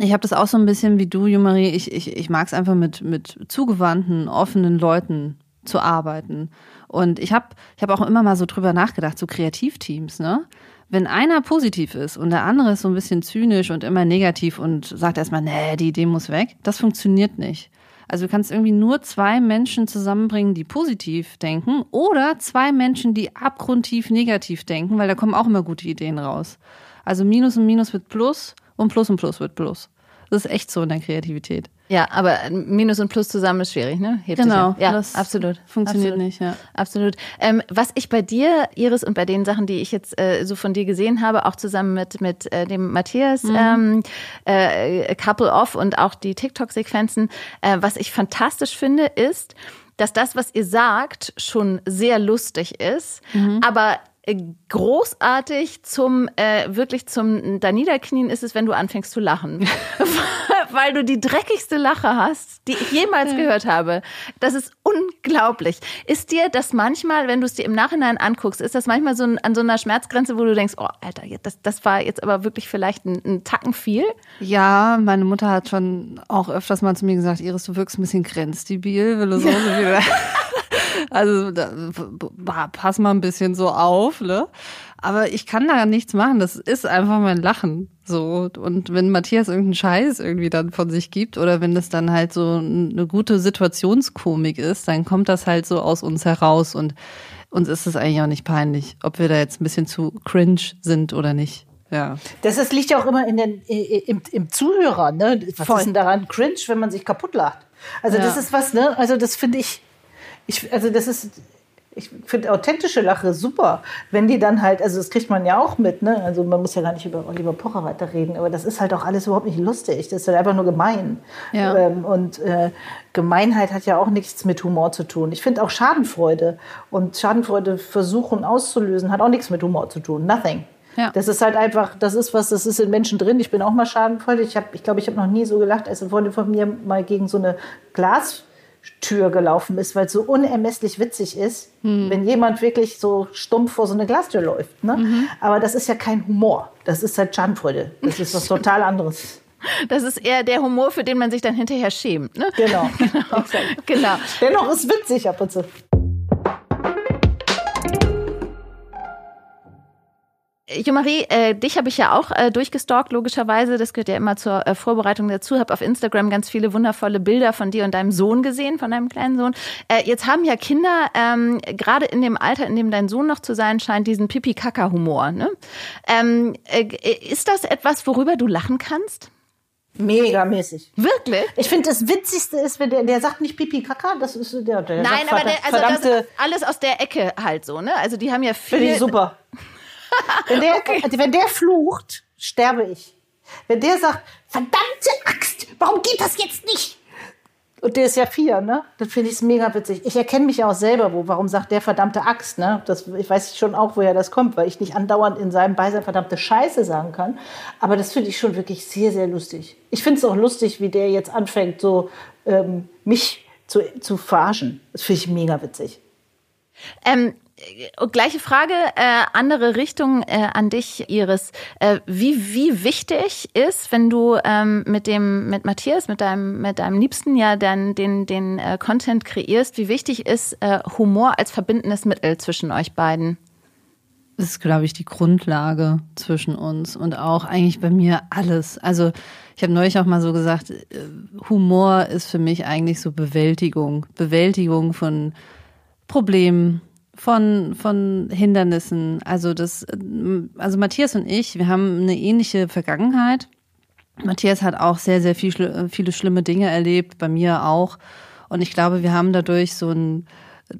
ich habe das auch so ein bisschen wie du, Jumarie. Ich, ich, ich mag es einfach mit, mit zugewandten, offenen Leuten zu arbeiten. Und ich habe ich hab auch immer mal so drüber nachgedacht, so Kreativteams, ne? Wenn einer positiv ist und der andere ist so ein bisschen zynisch und immer negativ und sagt erstmal, nee, die Idee muss weg, das funktioniert nicht. Also du kannst irgendwie nur zwei Menschen zusammenbringen, die positiv denken oder zwei Menschen, die abgrundtief negativ denken, weil da kommen auch immer gute Ideen raus. Also Minus und Minus wird Plus und Plus und Plus wird Plus. Das ist echt so in der Kreativität. Ja, aber Minus und Plus zusammen ist schwierig, ne? Hebt genau. Ja, das absolut. Funktioniert absolut. nicht, ja. Absolut. Ähm, was ich bei dir, Iris, und bei den Sachen, die ich jetzt äh, so von dir gesehen habe, auch zusammen mit, mit äh, dem Matthias, mhm. ähm, äh, Couple Off und auch die TikTok-Sequenzen, äh, was ich fantastisch finde, ist, dass das, was ihr sagt, schon sehr lustig ist, mhm. aber großartig zum äh, wirklich zum da niederknien ist es, wenn du anfängst zu lachen, weil du die dreckigste Lache hast, die ich jemals gehört habe. Das ist unglaublich. Ist dir das manchmal, wenn du es dir im Nachhinein anguckst, ist das manchmal so ein, an so einer Schmerzgrenze, wo du denkst, oh Alter, das, das war jetzt aber wirklich vielleicht ein, ein Tacken viel? Ja, meine Mutter hat schon auch öfters mal zu mir gesagt, Iris, du wirkst ein bisschen grenzdebil, will du so, viel Also da, pass mal ein bisschen so auf, ne? Aber ich kann da nichts machen. Das ist einfach mein Lachen. So. Und wenn Matthias irgendeinen Scheiß irgendwie dann von sich gibt oder wenn das dann halt so eine gute Situationskomik ist, dann kommt das halt so aus uns heraus und uns ist es eigentlich auch nicht peinlich, ob wir da jetzt ein bisschen zu cringe sind oder nicht. Ja. Das ist, liegt ja auch immer in den, im, im Zuhörer. Ne? Was Voll. ist denn daran cringe, wenn man sich kaputt lacht? Also ja. das ist was, ne? Also das finde ich, ich, also das ist, ich finde authentische Lache super, wenn die dann halt, also das kriegt man ja auch mit, ne? Also man muss ja gar nicht über Oliver Pocher weiterreden, aber das ist halt auch alles überhaupt nicht lustig. Das ist halt einfach nur gemein. Ja. Ähm, und äh, Gemeinheit hat ja auch nichts mit Humor zu tun. Ich finde auch Schadenfreude und Schadenfreude versuchen auszulösen, hat auch nichts mit Humor zu tun. Nothing. Ja. Das ist halt einfach, das ist was, das ist in Menschen drin. Ich bin auch mal schadenfreudig. Ich glaube, ich, glaub, ich habe noch nie so gelacht, als eine Freundin von mir mal gegen so eine Glas Tür gelaufen ist, weil es so unermesslich witzig ist, hm. wenn jemand wirklich so stumpf vor so eine Glastür läuft. Ne? Mhm. Aber das ist ja kein Humor. Das ist halt Schadenfreude. Das ist was total anderes. Das ist eher der Humor, für den man sich dann hinterher schämt. Ne? Genau. genau. genau. Dennoch ist witzig ab und zu. Jo-Marie, äh, dich habe ich ja auch äh, durchgestalkt, logischerweise. Das gehört ja immer zur äh, Vorbereitung dazu. Habe auf Instagram ganz viele wundervolle Bilder von dir und deinem Sohn gesehen, von deinem kleinen Sohn. Äh, jetzt haben ja Kinder, ähm, gerade in dem Alter, in dem dein Sohn noch zu sein scheint, diesen Pipi-Kaka-Humor. Ne? Ähm, äh, ist das etwas, worüber du lachen kannst? Megamäßig. Wirklich? Ich finde, das Witzigste ist, wenn der, der sagt nicht Pipi Kaka, das ist der, der Nein, sagt, aber der, also verdammte, das alles aus der Ecke halt so, ne? Also die haben ja Finde viel. ich super. Wenn, der, also wenn der flucht, sterbe ich. Wenn der sagt, verdammte Axt, warum geht das jetzt nicht? Und der ist ja vier, ne? Das finde ich mega witzig. Ich erkenne mich ja auch selber, wo, warum sagt der verdammte Axt, ne? Das, ich weiß schon auch, woher das kommt, weil ich nicht andauernd in seinem Beisein verdammte Scheiße sagen kann. Aber das finde ich schon wirklich sehr, sehr lustig. Ich finde es auch lustig, wie der jetzt anfängt, so ähm, mich zu, zu verarschen. Das finde ich mega witzig. Ähm, äh, gleiche Frage, äh, andere Richtung äh, an dich, Iris. Äh, wie, wie wichtig ist, wenn du ähm, mit dem, mit Matthias, mit deinem, mit deinem Liebsten ja dann den, den äh, Content kreierst, wie wichtig ist äh, Humor als verbindendes Mittel zwischen euch beiden? Das ist, glaube ich, die Grundlage zwischen uns und auch eigentlich bei mir alles. Also ich habe neulich auch mal so gesagt, äh, Humor ist für mich eigentlich so Bewältigung. Bewältigung von Problemen, von, von Hindernissen. Also das, also Matthias und ich, wir haben eine ähnliche Vergangenheit. Matthias hat auch sehr, sehr viel, viele schlimme Dinge erlebt, bei mir auch. Und ich glaube, wir haben dadurch so ein,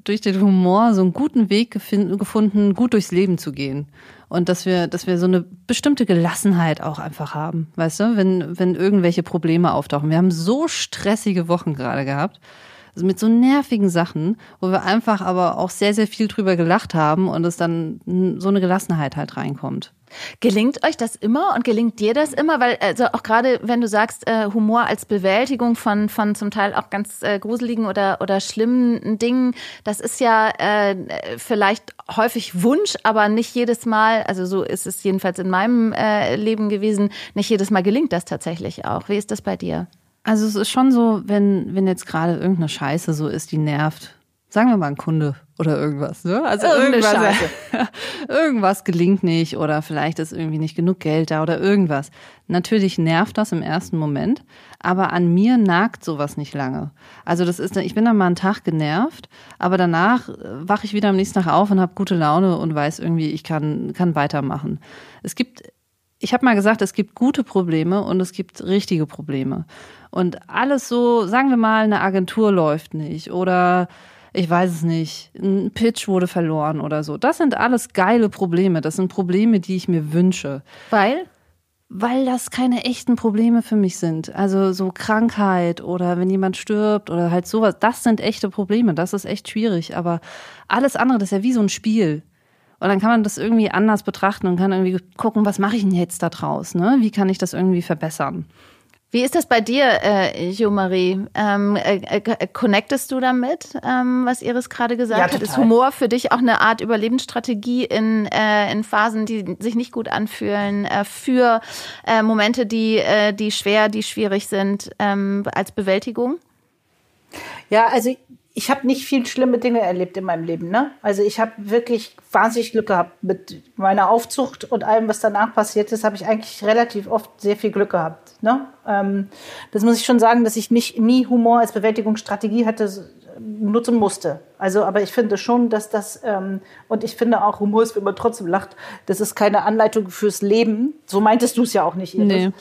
durch den Humor so einen guten Weg gefunden, gut durchs Leben zu gehen. Und dass wir, dass wir so eine bestimmte Gelassenheit auch einfach haben, weißt du, wenn, wenn irgendwelche Probleme auftauchen. Wir haben so stressige Wochen gerade gehabt also mit so nervigen Sachen, wo wir einfach aber auch sehr, sehr viel drüber gelacht haben und es dann so eine Gelassenheit halt reinkommt. Gelingt euch das immer und gelingt dir das immer? Weil also auch gerade wenn du sagst äh, Humor als Bewältigung von von zum Teil auch ganz äh, gruseligen oder oder schlimmen Dingen, das ist ja äh, vielleicht häufig Wunsch, aber nicht jedes Mal. Also so ist es jedenfalls in meinem äh, Leben gewesen. Nicht jedes Mal gelingt das tatsächlich auch. Wie ist das bei dir? Also es ist schon so, wenn, wenn jetzt gerade irgendeine Scheiße so ist, die nervt. Sagen wir mal ein Kunde oder irgendwas, ne? Also irgendwas, Scheiße. irgendwas gelingt nicht oder vielleicht ist irgendwie nicht genug Geld da oder irgendwas. Natürlich nervt das im ersten Moment, aber an mir nagt sowas nicht lange. Also das ist, ich bin dann mal einen Tag genervt, aber danach äh, wache ich wieder am nächsten Tag auf und habe gute Laune und weiß irgendwie, ich kann, kann weitermachen. Es gibt ich habe mal gesagt, es gibt gute Probleme und es gibt richtige Probleme. Und alles so, sagen wir mal, eine Agentur läuft nicht oder ich weiß es nicht, ein Pitch wurde verloren oder so. Das sind alles geile Probleme. Das sind Probleme, die ich mir wünsche. Weil? Weil das keine echten Probleme für mich sind. Also so Krankheit oder wenn jemand stirbt oder halt sowas. Das sind echte Probleme. Das ist echt schwierig. Aber alles andere, das ist ja wie so ein Spiel. Und dann kann man das irgendwie anders betrachten und kann irgendwie gucken, was mache ich denn jetzt da draus? Ne? Wie kann ich das irgendwie verbessern? Wie ist das bei dir, äh, Jo-Marie? Ähm, äh, äh, connectest du damit, ähm, was Iris gerade gesagt Ja, hat? total. Ist Humor für dich auch eine Art Überlebensstrategie in, äh, in Phasen, die sich nicht gut anfühlen, äh, für äh, Momente, die, äh, die schwer, die schwierig sind, ähm, als Bewältigung? Ja, also ich habe nicht viel schlimme Dinge erlebt in meinem Leben. Ne? Also ich habe wirklich wahnsinnig Glück gehabt mit meiner Aufzucht und allem, was danach passiert ist, habe ich eigentlich relativ oft sehr viel Glück gehabt. Ne? Ähm, das muss ich schon sagen, dass ich nicht nie Humor als Bewältigungsstrategie hatte, nutzen musste. Also, aber ich finde schon, dass das ähm, und ich finde auch Humor ist, wenn man trotzdem lacht. Das ist keine Anleitung fürs Leben. So meintest du es ja auch nicht, Iris. Nee.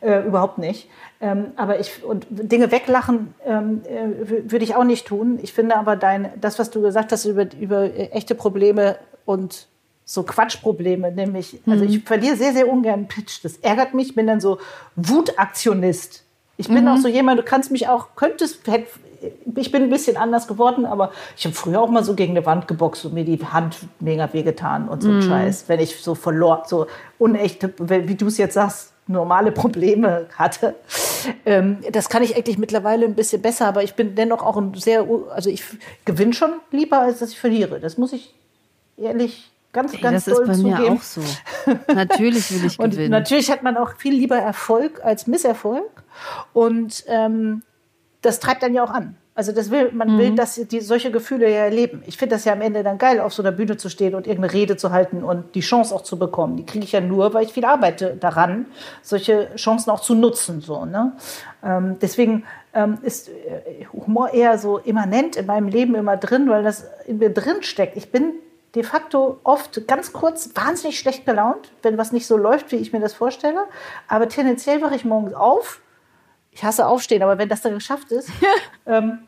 Äh, überhaupt nicht. Ähm, aber ich und Dinge weglachen ähm, äh, wü- würde ich auch nicht tun. Ich finde aber dein, das, was du gesagt hast über, über äh, echte Probleme und so Quatschprobleme, nämlich, also ich verliere sehr, sehr ungern Pitch. Das ärgert mich. Ich bin dann so Wutaktionist. Ich bin auch so jemand, du kannst mich auch, könntest, hätt, ich bin ein bisschen anders geworden, aber ich habe früher auch mal so gegen eine Wand geboxt und mir die Hand mega wehgetan und so ein Scheiß, wenn ich so verlor, so unechte, wie du es jetzt sagst, normale Probleme hatte. Ähm, das kann ich eigentlich mittlerweile ein bisschen besser, aber ich bin dennoch auch ein sehr, also ich gewinne schon lieber, als dass ich verliere. Das muss ich ehrlich ganz, Ey, ganz das ist doll bei zugeben. mir auch so. Natürlich will ich Und gewinnen. natürlich hat man auch viel lieber Erfolg als Misserfolg. Und ähm, das treibt dann ja auch an. Also das will, man mhm. will, dass die solche Gefühle ja erleben. Ich finde das ja am Ende dann geil, auf so einer Bühne zu stehen und irgendeine Rede zu halten und die Chance auch zu bekommen. Die kriege ich ja nur, weil ich viel arbeite daran, solche Chancen auch zu nutzen. So, ne? Ähm, deswegen ähm, ist äh, Humor eher so immanent in meinem Leben immer drin, weil das in mir drin steckt. Ich bin de facto oft ganz kurz wahnsinnig schlecht gelaunt, wenn was nicht so läuft, wie ich mir das vorstelle. Aber tendenziell wache ich morgens auf. Ich hasse aufstehen, aber wenn das dann geschafft ist, ähm,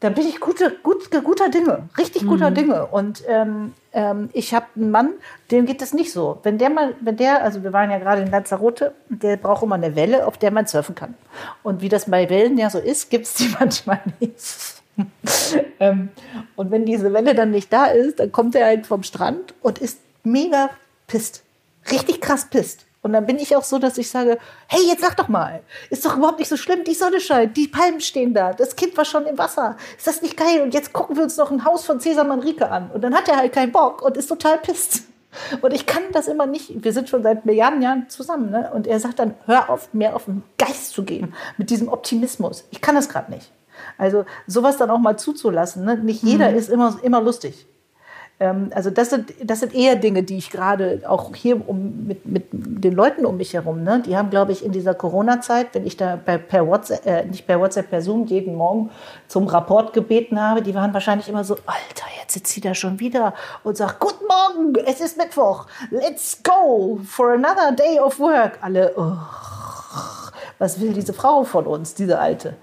dann bin ich gute, gut, guter Dinge, richtig guter mhm. Dinge. Und ähm, ähm, ich habe einen Mann, dem geht das nicht so. Wenn der mal, wenn der, also wir waren ja gerade in Lanzarote, der braucht immer eine Welle, auf der man surfen kann. Und wie das bei Wellen ja so ist, gibt es die manchmal nicht. ähm, und wenn diese Welle dann nicht da ist, dann kommt er halt vom Strand und ist mega pisst. Richtig krass pisst. Und dann bin ich auch so, dass ich sage, hey, jetzt sag doch mal, ist doch überhaupt nicht so schlimm, die Sonne scheint, die Palmen stehen da, das Kind war schon im Wasser. Ist das nicht geil? Und jetzt gucken wir uns noch ein Haus von Cesar Manrique an. Und dann hat er halt keinen Bock und ist total pisst. Und ich kann das immer nicht. Wir sind schon seit Milliarden Jahren zusammen. Ne? Und er sagt dann, hör auf, mehr auf den Geist zu gehen mit diesem Optimismus. Ich kann das gerade nicht. Also sowas dann auch mal zuzulassen. Ne? Nicht jeder mhm. ist immer, immer lustig. Ähm, also das sind, das sind eher Dinge, die ich gerade auch hier um, mit, mit den Leuten um mich herum, ne? die haben, glaube ich, in dieser Corona-Zeit, wenn ich da per, per WhatsApp, äh, nicht per WhatsApp, per Zoom jeden Morgen zum Rapport gebeten habe, die waren wahrscheinlich immer so, Alter, jetzt sitzt sie da schon wieder und sagt, guten Morgen, es ist Mittwoch, let's go for another day of work. Alle, oh was will diese Frau von uns, diese Alte?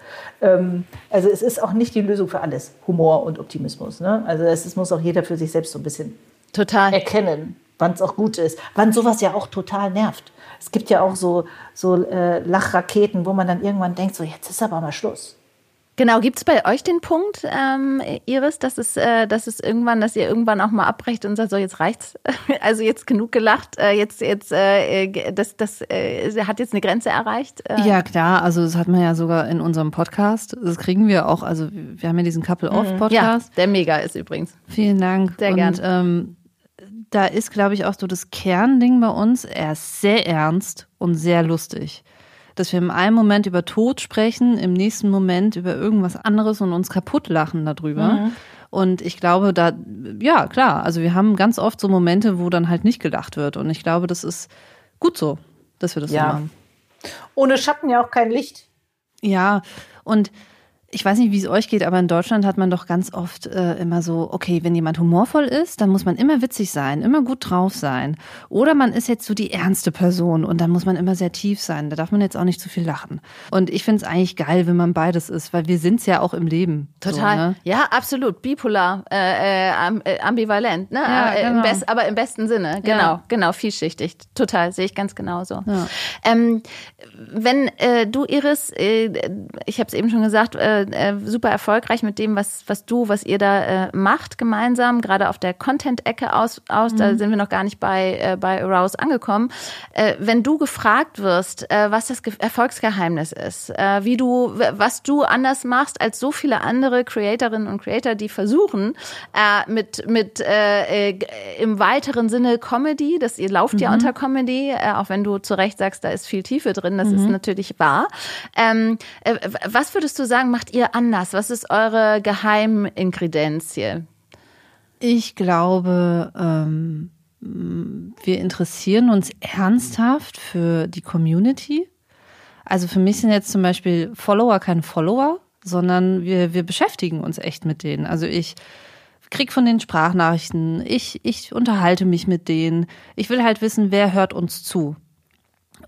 Ähm, also es ist auch nicht die Lösung für alles, Humor und Optimismus. Ne? Also es muss auch jeder für sich selbst so ein bisschen total. erkennen, wann es auch gut ist, wann sowas ja auch total nervt. Es gibt ja auch so, so äh, Lachraketen, wo man dann irgendwann denkt, so jetzt ist aber mal Schluss. Genau, gibt es bei euch den Punkt, ähm, Iris, dass es, äh, dass es irgendwann, dass ihr irgendwann auch mal abbrecht und sagt, so jetzt reicht's, also jetzt genug gelacht, äh, jetzt, jetzt, äh, das, das äh, hat jetzt eine Grenze erreicht? Äh. Ja, klar, also das hat man ja sogar in unserem Podcast, das kriegen wir auch, also wir haben ja diesen Couple-Off-Podcast. Ja, der mega ist übrigens. Vielen Dank. Sehr gern. Und, ähm, da ist, glaube ich, auch so das Kernding bei uns, er ist sehr ernst und sehr lustig dass wir im einen Moment über Tod sprechen, im nächsten Moment über irgendwas anderes und uns kaputt lachen darüber. Mhm. Und ich glaube, da, ja, klar, also wir haben ganz oft so Momente, wo dann halt nicht gelacht wird. Und ich glaube, das ist gut so, dass wir das ja. so machen. Ohne Schatten ja auch kein Licht. Ja, und ich weiß nicht, wie es euch geht, aber in Deutschland hat man doch ganz oft äh, immer so, okay, wenn jemand humorvoll ist, dann muss man immer witzig sein, immer gut drauf sein. Oder man ist jetzt so die ernste Person und dann muss man immer sehr tief sein. Da darf man jetzt auch nicht zu viel lachen. Und ich finde es eigentlich geil, wenn man beides ist, weil wir sind es ja auch im Leben. Total. So, ne? Ja, absolut. Bipolar, äh, äh, ambivalent, ne? Ja, äh, genau. Im aber im besten Sinne. Genau, ja. genau, vielschichtig. Total, sehe ich ganz genauso. Ja. Ähm, wenn äh, du, Iris, äh, ich habe es eben schon gesagt, äh, äh, super erfolgreich mit dem, was, was du, was ihr da äh, macht gemeinsam, gerade auf der Content-Ecke aus, aus mhm. da sind wir noch gar nicht bei, äh, bei Arouse angekommen. Äh, wenn du gefragt wirst, äh, was das Ge Erfolgsgeheimnis ist, äh, wie du, was du anders machst als so viele andere Creatorinnen und Creator, die versuchen, äh, mit, mit äh, äh, im weiteren Sinne Comedy, das ihr lauft mhm. ja unter Comedy, äh, auch wenn du zu Recht sagst, da ist viel Tiefe drin, das mhm. ist natürlich wahr. Ähm, äh, was würdest du sagen, macht ihr anders? Was ist eure Geheimingredienz hier? Ich glaube, ähm, wir interessieren uns ernsthaft für die Community. Also für mich sind jetzt zum Beispiel Follower kein Follower, sondern wir, wir beschäftigen uns echt mit denen. Also ich krieg von den Sprachnachrichten, ich, ich unterhalte mich mit denen. Ich will halt wissen, wer hört uns zu.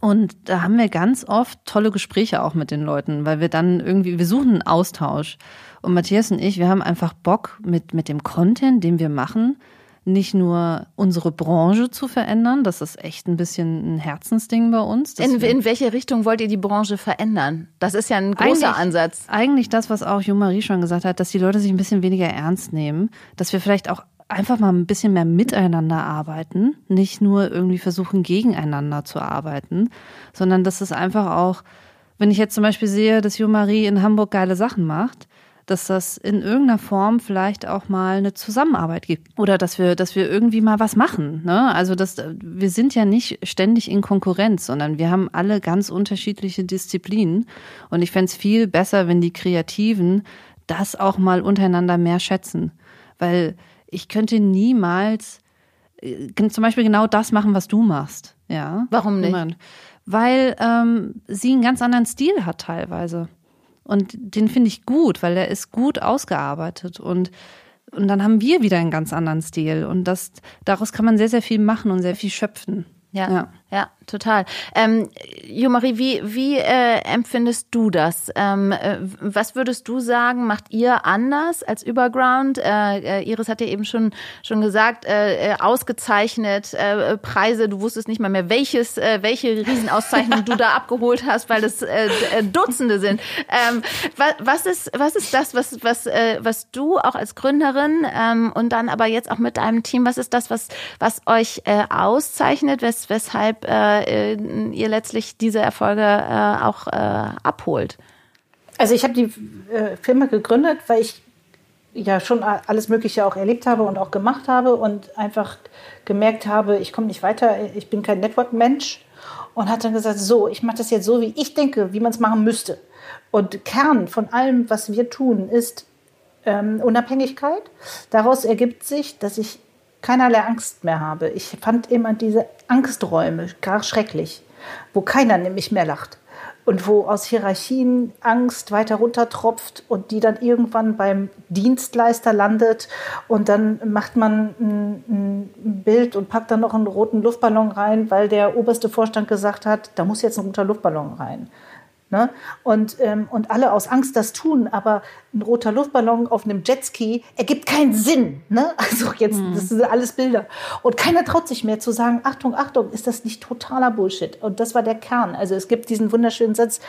Und da haben wir ganz oft tolle Gespräche auch mit den Leuten, weil wir dann irgendwie, wir suchen einen Austausch. Und Matthias und ich, wir haben einfach Bock mit, mit dem Content, den wir machen, nicht nur unsere Branche zu verändern, das ist echt ein bisschen ein Herzensding bei uns. In, in, welche Richtung wollt ihr die Branche verändern? Das ist ja ein großer eigentlich, Ansatz. Eigentlich das, was auch Jo-Marie schon gesagt hat, dass die Leute sich ein bisschen weniger ernst nehmen, dass wir vielleicht auch einfach mal ein bisschen mehr miteinander arbeiten, nicht nur irgendwie versuchen, gegeneinander zu arbeiten, sondern dass es einfach auch, wenn ich jetzt zum Beispiel sehe, dass Jo Marie in Hamburg geile Sachen macht, dass das in irgendeiner Form vielleicht auch mal eine Zusammenarbeit gibt oder dass wir, dass wir irgendwie mal was machen. Ne? Also dass wir sind ja nicht ständig in Konkurrenz, sondern wir haben alle ganz unterschiedliche Disziplinen und ich fände es viel besser, wenn die Kreativen das auch mal untereinander mehr schätzen. Weil ich könnte niemals äh, zum Beispiel genau das machen, was du machst. Ja. Warum nicht? Weil ähm, sie einen ganz anderen Stil hat teilweise. Und den finde ich gut, weil der ist gut ausgearbeitet und und dann haben wir wieder einen ganz anderen Stil und das daraus kann man sehr sehr viel machen und sehr viel schöpfen. Ja, ja, ja total. Ähm, Jo-Marie, wie, wie äh, empfindest du das? Ähm, äh, was würdest du sagen, macht ihr anders als Überground? Äh, äh, Iris hat ja eben schon, schon gesagt, äh, äh ausgezeichnet, äh, Preise, du wusstest nicht mal mehr, welches, äh, welche Riesenauszeichnung du da abgeholt hast, weil es äh, äh, Dutzende sind. Ähm, was, was, ist, was ist das, was, was, äh, was du auch als Gründerin ähm, und dann aber jetzt auch mit deinem Team, was ist das, was, was euch äh, auszeichnet? Was, weshalb äh, ihr letztlich diese Erfolge äh, auch äh, abholt? Also ich habe die äh, Firma gegründet, weil ich ja schon alles Mögliche auch erlebt habe und auch gemacht habe und einfach gemerkt habe, ich komme nicht weiter, ich bin kein Network-Mensch und hat dann gesagt, so, ich mache das jetzt so, wie ich denke, wie man es machen müsste. Und Kern von allem, was wir tun, ist ähm, Unabhängigkeit. Daraus ergibt sich, dass ich keinerlei Angst mehr habe. Ich fand immer diese Angsträume gar schrecklich, wo keiner nämlich mehr lacht und wo aus Hierarchien Angst weiter runtertropft und die dann irgendwann beim Dienstleister landet und dann macht man ein, ein, Bild und packt dann noch einen roten Luftballon rein, weil der oberste Vorstand gesagt hat, da muss jetzt ein roter Luftballon rein. Ne? Und, ähm, und alle aus Angst das tun, aber ein roter Luftballon auf einem Jetski ergibt keinen Sinn. Ne? Also jetzt, mhm. das sind alles Bilder. Und keiner traut sich mehr zu sagen, Achtung, Achtung, ist das nicht totaler Bullshit? Und das war der Kern. Also es gibt diesen wunderschönen Satz,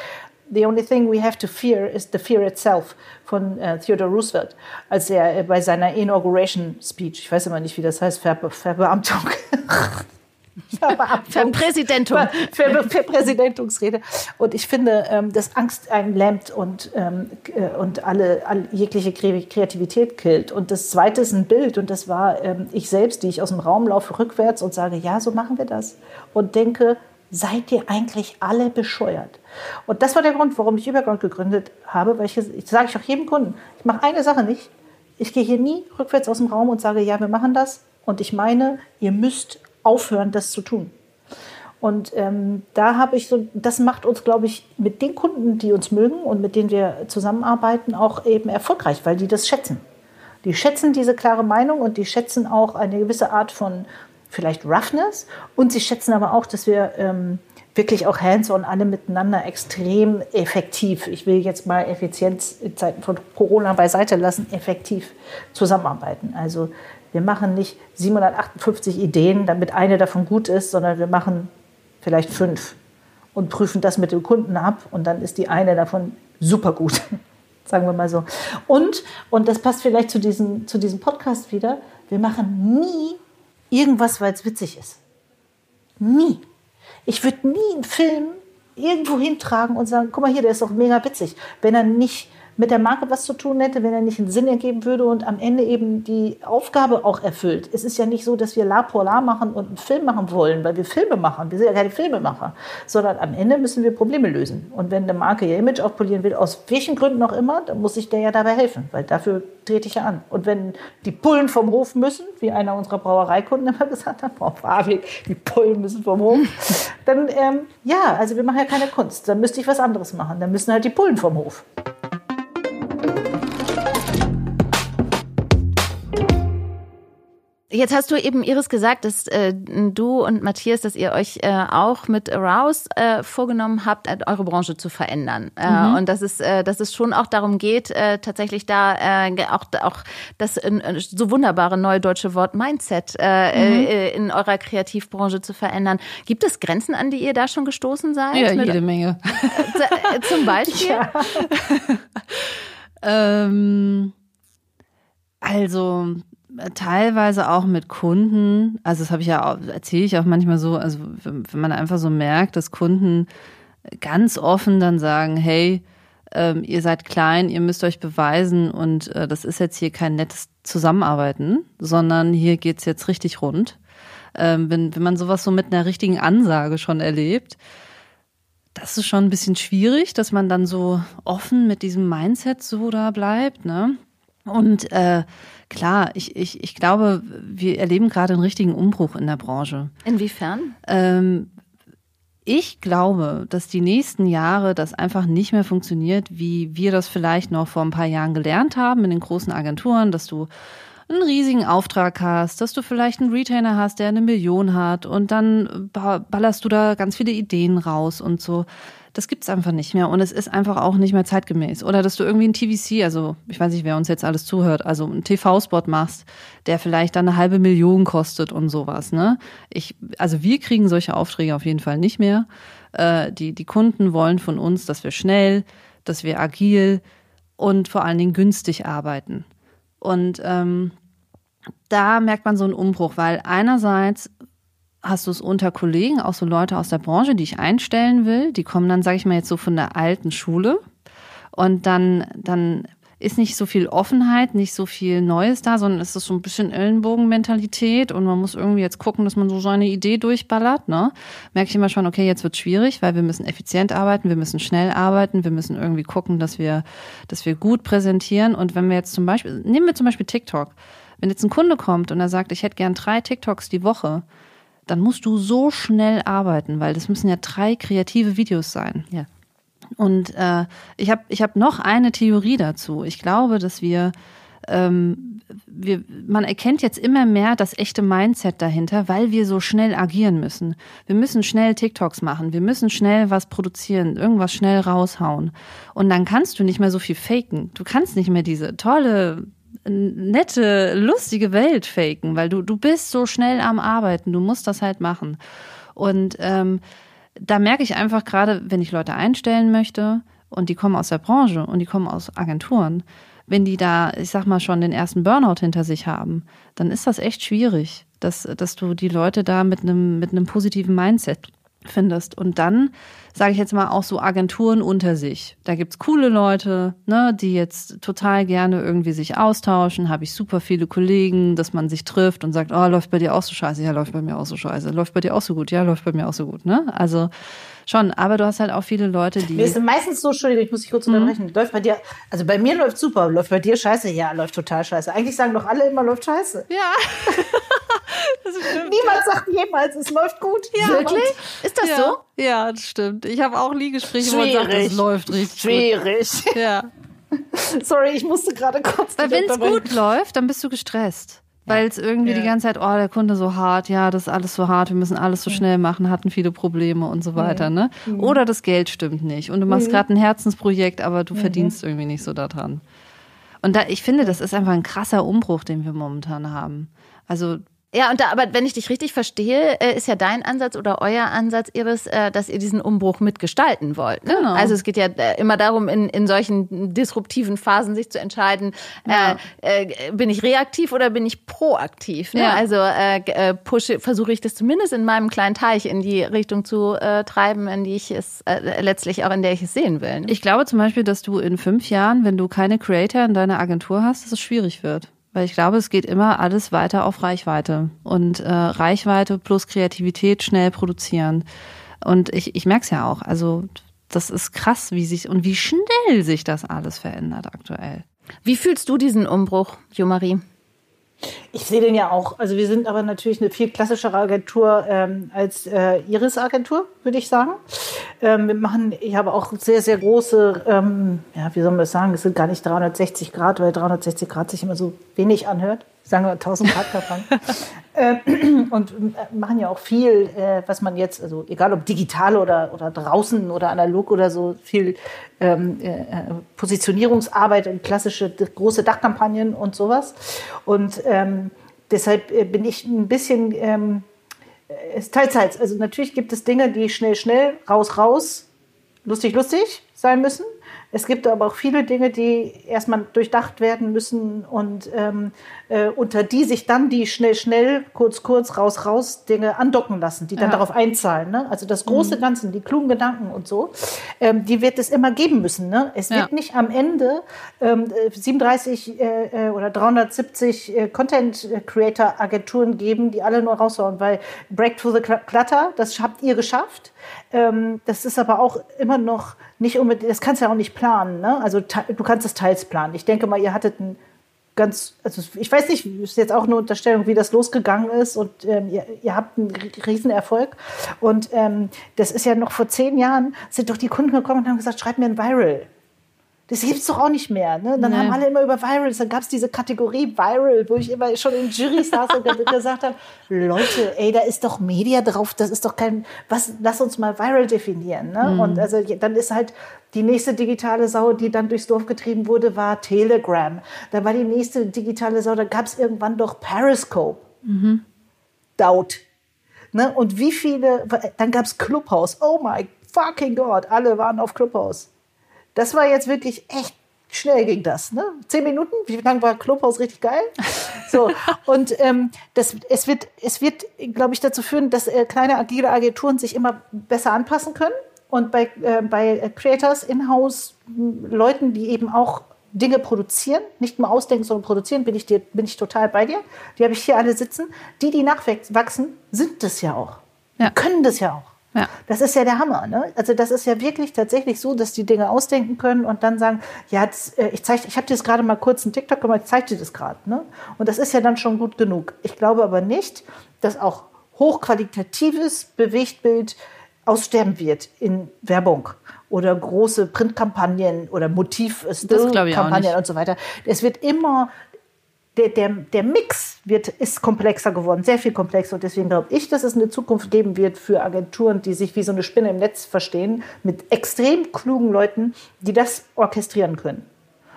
The only thing we have to fear is the fear itself von äh, Theodore Roosevelt, als er äh, bei seiner Inauguration Speech, ich weiß immer nicht, wie das heißt, Verbe Verbeamtung, Verpräsidentung. Für, für Präsidentungsrede. Und ich finde, ähm, dass Angst einen lähmt und, ähm, äh, und alle, alle, jegliche Kreativität killt. Und das zweite ist ein Bild. Und das war ähm, ich selbst, die ich aus dem Raum laufe rückwärts und sage, ja, so machen wir das. Und denke, seid ihr eigentlich alle bescheuert? Und das war der Grund, warum ich Übergrund gegründet habe, weil ich, ich sage ich auch jedem Kunden, ich mache eine Sache nicht. Ich gehe hier nie rückwärts aus dem Raum und sage, ja, wir machen das. Und ich meine, ihr müsst aufhören, das zu tun. Und ähm, da habe ich so, das macht uns, glaube ich, mit den Kunden, die uns mögen und mit denen wir zusammenarbeiten, auch eben erfolgreich, weil die das schätzen. Die schätzen diese klare Meinung und die schätzen auch eine gewisse Art von vielleicht Roughness und sie schätzen aber auch, dass wir ähm, wirklich auch hands-on alle miteinander extrem effektiv, ich will jetzt mal Effizienz in Zeiten von Corona beiseite lassen, effektiv zusammenarbeiten. Also wir machen nicht 758 Ideen, damit eine davon gut ist, sondern wir machen vielleicht fünf und prüfen das mit dem Kunden ab und dann ist die eine davon super gut. Sagen wir mal so. Und, und das passt vielleicht zu diesem, zu diesem Podcast wieder, wir machen nie irgendwas, weil es witzig ist. Nie. Ich würde nie einen Film irgendwo hintragen und sagen, guck mal hier, der ist doch mega witzig, wenn er nicht mit der Marke was zu tun hätte, wenn er nicht einen Sinn ergeben würde und am Ende eben die Aufgabe auch erfüllt. Es ist ja nicht so, dass wir La pour La machen und einen Film machen wollen, weil wir Filme machen. Wir sind ja keine Filmemacher, sondern am Ende müssen wir Probleme lösen. Und wenn eine Marke ihr Image aufpolieren will, aus welchen Gründen auch immer, dann muss ich der ja dabei helfen, weil dafür trete ich ja an. Und wenn die Pullen vom Hof müssen, wie einer unserer Brauereikunden immer gesagt hat, Frau Fabik, die Pullen müssen vom Hof, dann ähm, ja, also wir machen ja keine Kunst. Dann müsste ich was anderes machen. Dann müssen halt die Pullen vom Hof. Jetzt hast du eben Iris gesagt, dass äh, du und Matthias, dass ihr euch äh, auch mit Arouse äh, vorgenommen habt, äh, eure Branche zu verändern. Äh, mhm. Und dass es, äh, dass es schon auch darum geht, tatsächlich da auch, auch das so wunderbare neue deutsche Wort Mindset mhm. in eurer Kreativbranche zu verändern. Gibt es Grenzen, an die ihr da schon gestoßen seid? Ja, jede Menge. Zum Beispiel? Ja. ähm, also teilweise auch mit Kunden, also das habe ich ja erzähle ich auch manchmal so, also wenn man einfach so merkt, dass Kunden ganz offen dann sagen, hey, ähm, ihr seid klein, ihr müsst euch beweisen und äh, das ist jetzt hier kein nettes Zusammenarbeiten, sondern hier geht's jetzt richtig rund. Ähm, wenn, wenn man sowas so mit einer richtigen Ansage schon erlebt, das ist schon ein bisschen schwierig, dass man dann so offen mit diesem Mindset so da bleibt, ne? Und äh, klar, ich, ich, ich glaube, wir erleben gerade einen richtigen Umbruch in der Branche. Inwiefern? Ähm, ich glaube, dass die nächsten Jahre das einfach nicht mehr funktioniert, wie wir das vielleicht noch vor ein paar Jahren gelernt haben in den großen Agenturen, dass du einen riesigen Auftrag hast, dass du vielleicht einen Retainer hast, der eine Million hat und dann ballerst du da ganz viele Ideen raus und so. Das gibt's einfach nicht mehr und es ist einfach auch nicht mehr zeitgemäß. Oder dass du irgendwie ein TVC, also ich weiß nicht, wer uns jetzt alles zuhört, also einen TV-Spot machst, der vielleicht dann eine halbe Million kostet und sowas. Ne? Ich, also wir kriegen solche Aufträge auf jeden Fall nicht mehr. Äh, die, die Kunden wollen von uns, dass wir schnell, dass wir agil und vor allen Dingen günstig arbeiten. Und ähm, da merkt man so einen Umbruch, weil einerseits hast du es unter Kollegen, auch so Leute aus der Branche, die ich einstellen will, die kommen dann, sage ich mal jetzt so von der alten Schule. Und dann, dann ist nicht so viel Offenheit, nicht so viel Neues da, sondern es ist so ein bisschen Ellenbogenmentalität und man muss irgendwie jetzt gucken, dass man so seine Idee durchballert. Ne? Merke ich immer schon, okay, jetzt wird schwierig, weil wir müssen effizient arbeiten, wir müssen schnell arbeiten, wir müssen irgendwie gucken, dass wir, dass wir gut präsentieren. Und wenn wir jetzt zum Beispiel, nehmen wir zum Beispiel TikTok. Wenn jetzt ein Kunde kommt und er sagt, ich hätte gern drei TikToks die Woche, dann musst du so schnell arbeiten, weil das müssen ja drei kreative Videos sein. Ja. Und äh, ich habe ich hab noch eine Theorie dazu. Ich glaube, dass wir, ähm, wir, man erkennt jetzt immer mehr das echte Mindset dahinter, weil wir so schnell agieren müssen. Wir müssen schnell TikToks machen, wir müssen schnell was produzieren, irgendwas schnell raushauen. Und dann kannst du nicht mehr so viel faken. Du kannst nicht mehr diese tolle nette, lustige Welt faken, weil du, du bist so schnell am Arbeiten, du musst das halt machen. Und ähm, da merke ich einfach gerade, wenn ich Leute einstellen möchte und die kommen aus der Branche und die kommen aus Agenturen, wenn die da, ich sag mal, schon den ersten Burnout hinter sich haben, dann ist das echt schwierig, dass, dass du die Leute da mit einem, mit einem positiven Mindset findest. Und dann sage ich jetzt mal auch so Agenturen unter sich. Da gibt's coole Leute, ne, die jetzt total gerne irgendwie sich austauschen. Habe ich super viele Kollegen, dass man sich trifft und sagt, oh, läuft bei dir auch so scheiße? Ja, läuft bei mir auch so scheiße. Läuft bei dir auch so gut? Ja, läuft bei mir auch so gut. Ne? Also Schon, aber du hast halt auch viele Leute, die. Mir ist meistens so, Entschuldigung, ich muss dich kurz mhm. unterbrechen. Läuft bei dir, also bei mir läuft super, läuft bei dir scheiße? Ja, läuft total scheiße. Eigentlich sagen doch alle immer, läuft scheiße. Ja. Niemand sagt jemals, es läuft gut. Ja, wirklich? Ist das ja. so? Ja, das stimmt. Ich habe auch nie Gespräche, wo man sagt, es läuft richtig Schwierig. Gut. Ja. Sorry, ich musste gerade kurz. Weil wenn es gut läuft, dann bist du gestresst weil es irgendwie ja. die ganze Zeit, oh, der Kunde so hart, ja, das ist alles so hart, wir müssen alles so schnell machen, hatten viele Probleme und so weiter, ne? Mhm. Oder das Geld stimmt nicht und du machst mhm. gerade ein Herzensprojekt, aber du mhm. verdienst irgendwie nicht so daran. Und da, ich finde, das ist einfach ein krasser Umbruch, den wir momentan haben. Also ja, und da, aber wenn ich dich richtig verstehe, äh, ist ja dein Ansatz oder euer Ansatz, Iris, äh, dass ihr diesen Umbruch mitgestalten wollt. Ne? Genau. Also es geht ja äh, immer darum, in, in solchen disruptiven Phasen sich zu entscheiden, ja. äh, bin ich reaktiv oder bin ich proaktiv? Ne? Ja. Also äh, pushe, versuche ich das zumindest in meinem kleinen Teich in die Richtung zu äh, treiben, in die ich es äh, letztlich auch in der ich es sehen will. Ne? Ich glaube zum Beispiel, dass du in fünf Jahren, wenn du keine Creator in deiner Agentur hast, dass es schwierig wird. Weil ich glaube, es geht immer alles weiter auf Reichweite. Und äh, Reichweite plus Kreativität schnell produzieren. Und ich, ich merke es ja auch. Also das ist krass, wie sich und wie schnell sich das alles verändert aktuell. Wie fühlst du diesen Umbruch, Jo-Marie? Ich sehe den ja auch. Also wir sind aber natürlich eine viel klassischere Agentur ähm, als äh, Iris Agentur, würde ich sagen. Ähm, wir machen, ich habe auch sehr, sehr große, ähm, ja, wie soll man das sagen, es sind gar nicht 360 Grad, weil 360 Grad sich immer so wenig anhört sagen wir 1000 Grad Kampagne. äh, und äh, machen ja auch viel, äh, was man jetzt, also egal ob digital oder, oder draußen oder analog oder so, viel ähm, äh, Positionierungsarbeit und klassische große Dachkampagnen und sowas. Und ähm, deshalb bin ich ein bisschen ähm, ist Teilzeit. Also natürlich gibt es Dinge, die schnell, schnell, raus, raus, lustig, lustig sein müssen. Es gibt aber auch viele Dinge, die erstmal durchdacht werden müssen und ähm, äh, unter die sich dann die schnell, schnell, kurz, kurz, raus, raus Dinge andocken lassen, die dann ja. darauf einzahlen. Ne? Also das große mhm. Ganze, die klugen Gedanken und so, ähm, die wird es immer geben müssen. Ne? Es ja. wird nicht am Ende ähm, 37 äh, äh, oder 370 äh, Content Creator Agenturen geben, die alle nur raushauen, weil Break to the Clutter, das habt ihr geschafft. Ähm, das ist aber auch immer noch nicht unbedingt, das kannst du ja auch nicht planen. Ne? Also du kannst es teils planen. Ich denke mal, ihr hattet ein ganz, also ich weiß nicht, ist jetzt auch eine Unterstellung, wie das losgegangen ist und ähm, ihr, ihr, habt einen Riesenerfolg. Und ähm, das ist ja noch vor zehn Jahren, sind doch die Kunden gekommen und haben gesagt, schreib mir ein Viral. Das gibt es doch auch nicht mehr. Ne? Dann nee. haben alle immer über Virals, dann gab es diese Kategorie Viral, wo ich immer schon in Jury saß und gesagt habe, Leute, ey, da ist doch Media drauf, das ist doch kein, was, lass uns mal Viral definieren. Ne? Mhm. Und also dann ist halt die nächste digitale Sau, die dann durchs Dorf getrieben wurde, war Telegram. Da war die nächste digitale Sau, da gab es irgendwann doch Periscope. Mhm. Daut. Ne? Und wie viele, dann gab es Clubhouse. Oh my fucking God, alle waren auf Clubhouse. Das war jetzt wirklich echt schnell ging das, ne? Zehn Minuten, wie lange war Clubhaus richtig geil? So und ähm, das, es wird, es wird, glaube ich, dazu führen, dass äh, kleine agile Agenturen sich immer besser anpassen können und bei äh, bei Creators, Inhouse Leuten, die eben auch Dinge produzieren, nicht nur ausdenken, sondern produzieren, bin ich dir, bin ich total bei dir. Die habe ich hier alle sitzen. Die, die nachwachsen, sind das ja auch. Ja. Können das ja auch. Ja. Das ist ja der Hammer. Ne? Also das ist ja wirklich tatsächlich so, dass die Dinge ausdenken können und dann sagen, ja, das, äh, ich zeige, ich habe dir jetzt gerade mal kurz einen TikTok gemacht, ich zeige dir das gerade. Ne? Und das ist ja dann schon gut genug. Ich glaube aber nicht, dass auch hochqualitatives Bewegtbild aussterben wird in Werbung oder große Printkampagnen oder Motiv-Kampagnen und so weiter. Es wird immer der, der, der Mix wird, ist komplexer geworden, sehr viel komplexer. Und deswegen glaube ich, dass es eine Zukunft geben wird für Agenturen, die sich wie so eine Spinne im Netz verstehen, mit extrem klugen Leuten, die das orchestrieren können.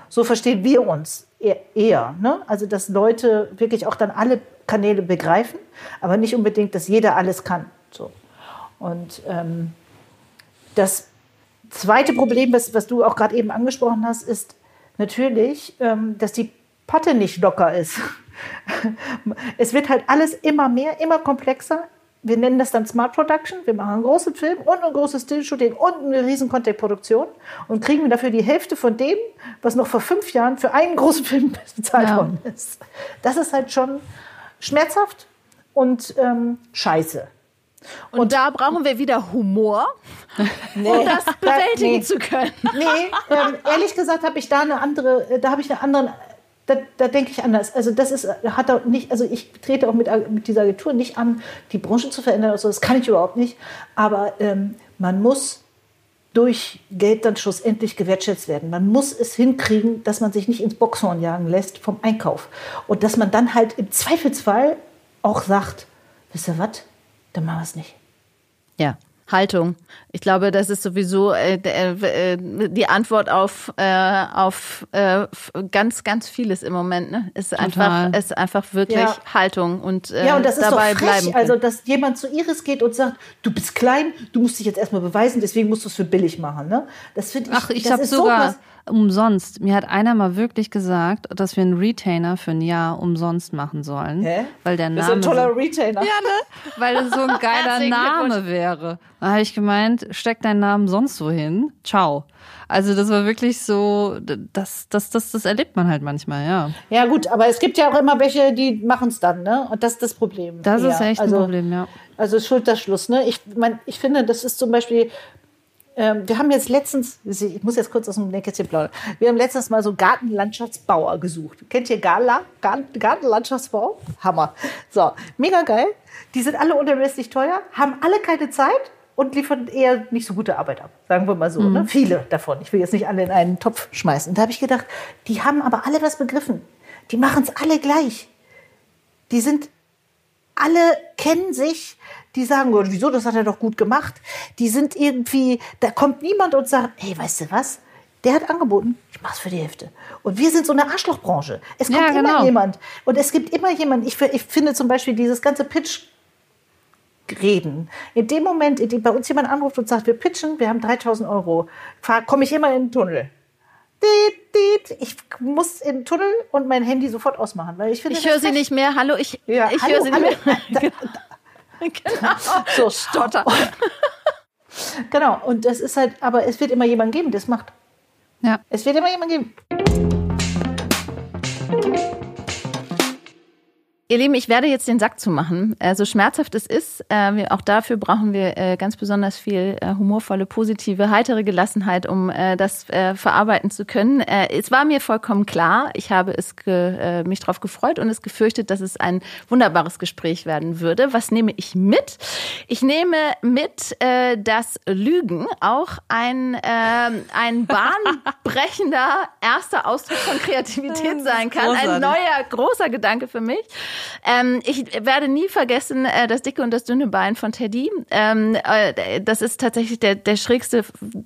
So verstehen wir uns eher. Ne? Also, dass Leute wirklich auch dann alle Kanäle begreifen, aber nicht unbedingt, dass jeder alles kann. So. Und ähm, das zweite Problem, was, was du auch gerade eben angesprochen hast, ist natürlich, ähm, dass die Patte nicht locker ist. Es wird halt alles immer mehr, immer komplexer. Wir nennen das dann Smart Production. Wir machen einen großen Film und ein großes Stillshooting und eine riesen Content-Produktion und kriegen dafür die Hälfte von dem, was noch vor fünf Jahren für einen großen Film bezahlt ja. worden ist. Das ist halt schon schmerzhaft und ähm, scheiße. Und, und, da brauchen wir wieder Humor, nee, um das bewältigen nee, zu können. Nee, ähm, ehrlich gesagt habe ich da eine andere, äh, da habe ich eine andere da, da denke ich anders. Also das ist, hat auch nicht, also ich trete auch mit, mit dieser Agentur nicht an, die Branche zu verändern oder so, das kann ich überhaupt nicht. Aber ähm, man muss durch Geld dann schlussendlich gewertschätzt werden. Man muss es hinkriegen, dass man sich nicht ins Boxhorn jagen lässt vom Einkauf. Und dass man dann halt im Zweifelsfall auch sagt, wisst ihr was, dann machen wir es nicht. Ja. Haltung. Ich glaube, das ist sowieso äh, äh, die Antwort auf, äh, auf äh, ganz, ganz vieles im Moment. Ne? Ist einfach, ist einfach wirklich ja. Haltung und, äh, ja, und das ist dabei doch frech. Also, dass jemand zu Iris geht und sagt, du bist klein, du musst dich jetzt erstmal beweisen, deswegen musst du es für billig machen. Ne? Das finde ich. Ach, ich habe sogar. So umsonst. Mir hat einer mal wirklich gesagt, dass wir einen Retainer für ein Jahr umsonst machen sollen. Hä? Weil der Name. Das ist ein toller Retainer. Ja, ne? Weil das so ein geiler Name wäre. Da habe ich gemeint, steck deinen Namen sonst wohin. Ciao. Also das war wirklich so, das, das, das, das erlebt man halt manchmal, ja. Ja gut, aber es gibt ja auch immer welche, die machen es dann, ne? Und das ist das Problem. Das eher. ist echt also, ein Problem, ja. Also Schulterschluss, ne? Ich, mein, ich finde, das ist zum Beispiel ähm, wir haben jetzt letztens, ich muss jetzt kurz aus dem Nähkästchen plaudern, wir haben letztens mal so Gartenlandschaftsbauer gesucht. Kennt ihr Gala? Gartenlandschaftsbau? Hammer. So, mega geil. Die sind alle unermesslich teuer, haben alle keine Zeit und liefern eher nicht so gute Arbeit ab. Sagen wir mal so. Ne? Mhm. Ne? Viele davon. Ich will jetzt nicht alle in einen Topf schmeißen. Da habe ich gedacht, die haben aber alle was begriffen. Die machen es alle gleich. Die sind alle kennen sich, die sagen, oh, wieso, das hat er doch gut gemacht. Die sind irgendwie, da kommt niemand und sagt, hey, weißt du was? Der hat angeboten, ich mach's für die Hälfte. Und wir sind so eine Arschlochbranche. Es kommt ja, genau. immer jemand. Und es gibt immer jemand. Ich, ich finde zum Beispiel dieses ganze Pitch reden. In dem Moment, in dem bei uns jemand anruft und sagt, wir pitchen, wir haben 3000 Euro, komme ich immer in den Tunnel. Ich muss in den Tunnel und mein Handy sofort ausmachen, weil ich finde. Ich höre Sie nicht mehr. Hallo, ich, ja, ich höre Sie nicht mehr. genau. So stotter. genau. Und das ist halt, aber es wird immer jemanden geben, der es macht. Ja. Es wird immer jemanden geben. Ihr Lieben, ich werde jetzt den Sack zumachen. Äh, so schmerzhaft es ist, äh, auch dafür brauchen wir äh, ganz besonders viel äh, humorvolle, positive, heitere Gelassenheit, um äh, das äh, verarbeiten zu können. es war mir vollkommen klar. Ich habe es mich darauf gefreut und es gefürchtet, dass es ein wunderbares Gespräch werden würde. Was nehme ich mit? Ich nehme mit, dass Lügen auch ein, ähm, ein bahnbrechender erster Ausdruck von Kreativität sein kann. Ein neuer, großer Gedanke für mich. Ähm, ich werde nie vergessen äh, das dicke und das dünne Bein von Teddy. Ähm, äh, das ist tatsächlich der, der schrägste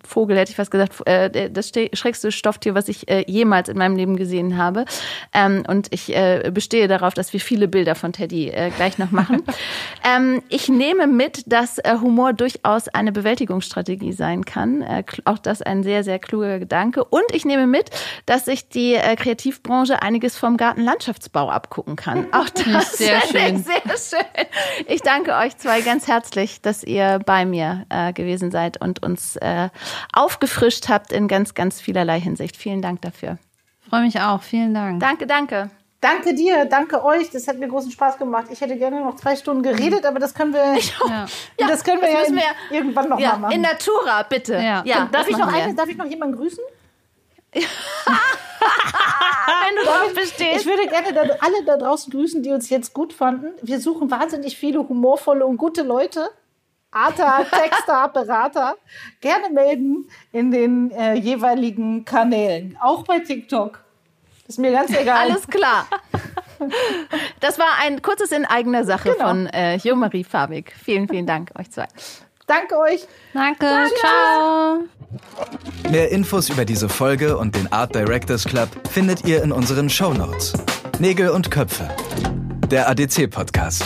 Vogel, hätte ich fast gesagt, äh, das schrägste Stofftier, was ich äh, jemals in meinem Leben gesehen habe. Ähm, und ich äh, bestehe darauf, dass wir viele Bilder von Teddy äh, gleich noch machen. ähm, ich nehme mit, dass äh, Humor durchaus eine Bewältigungsstrategie sein kann. Äh, auch das ein sehr, sehr kluger Gedanke. Und ich nehme mit, dass sich die äh, Kreativbranche einiges vom Gartenlandschaftsbau abgucken kann. Auch das sehr schön. Sehr schön. Ich danke euch zwei ganz herzlich, dass ihr bei mir äh, gewesen seid und uns äh, aufgefrischt habt in ganz, ganz vielerlei Hinsicht. Vielen Dank dafür. Freue mich auch. Vielen Dank. Danke, danke. Danke dir, danke euch. Das hat mir großen Spaß gemacht. Ich hätte gerne noch zwei Stunden geredet, aber das können wir, ja. das können wir das ja, in, wir irgendwann noch ja, mal machen. In Natura, bitte. Ja. ja darf, ich noch eine, darf ich noch jemanden grüßen? Wenn du drauf bestehst. Ich würde gerne da, alle da draußen grüßen, die uns jetzt gut fanden. Wir suchen wahnsinnig viele humorvolle und gute Leute. Arter, Texter, Berater. Gerne melden in den äh, jeweiligen Kanälen. Auch bei TikTok. Ist mir ganz egal. Alles klar. Das war ein kurzes in eigener Sache genau. von äh, Jo-Marie Fabik. Vielen, vielen Dank euch zwei. Danke euch. Danke. Danke. Ciao. Mehr Infos über diese Folge und den Art Directors Club findet ihr in unseren Show Notes. Nägel und Köpfe. Der ADC Podcast.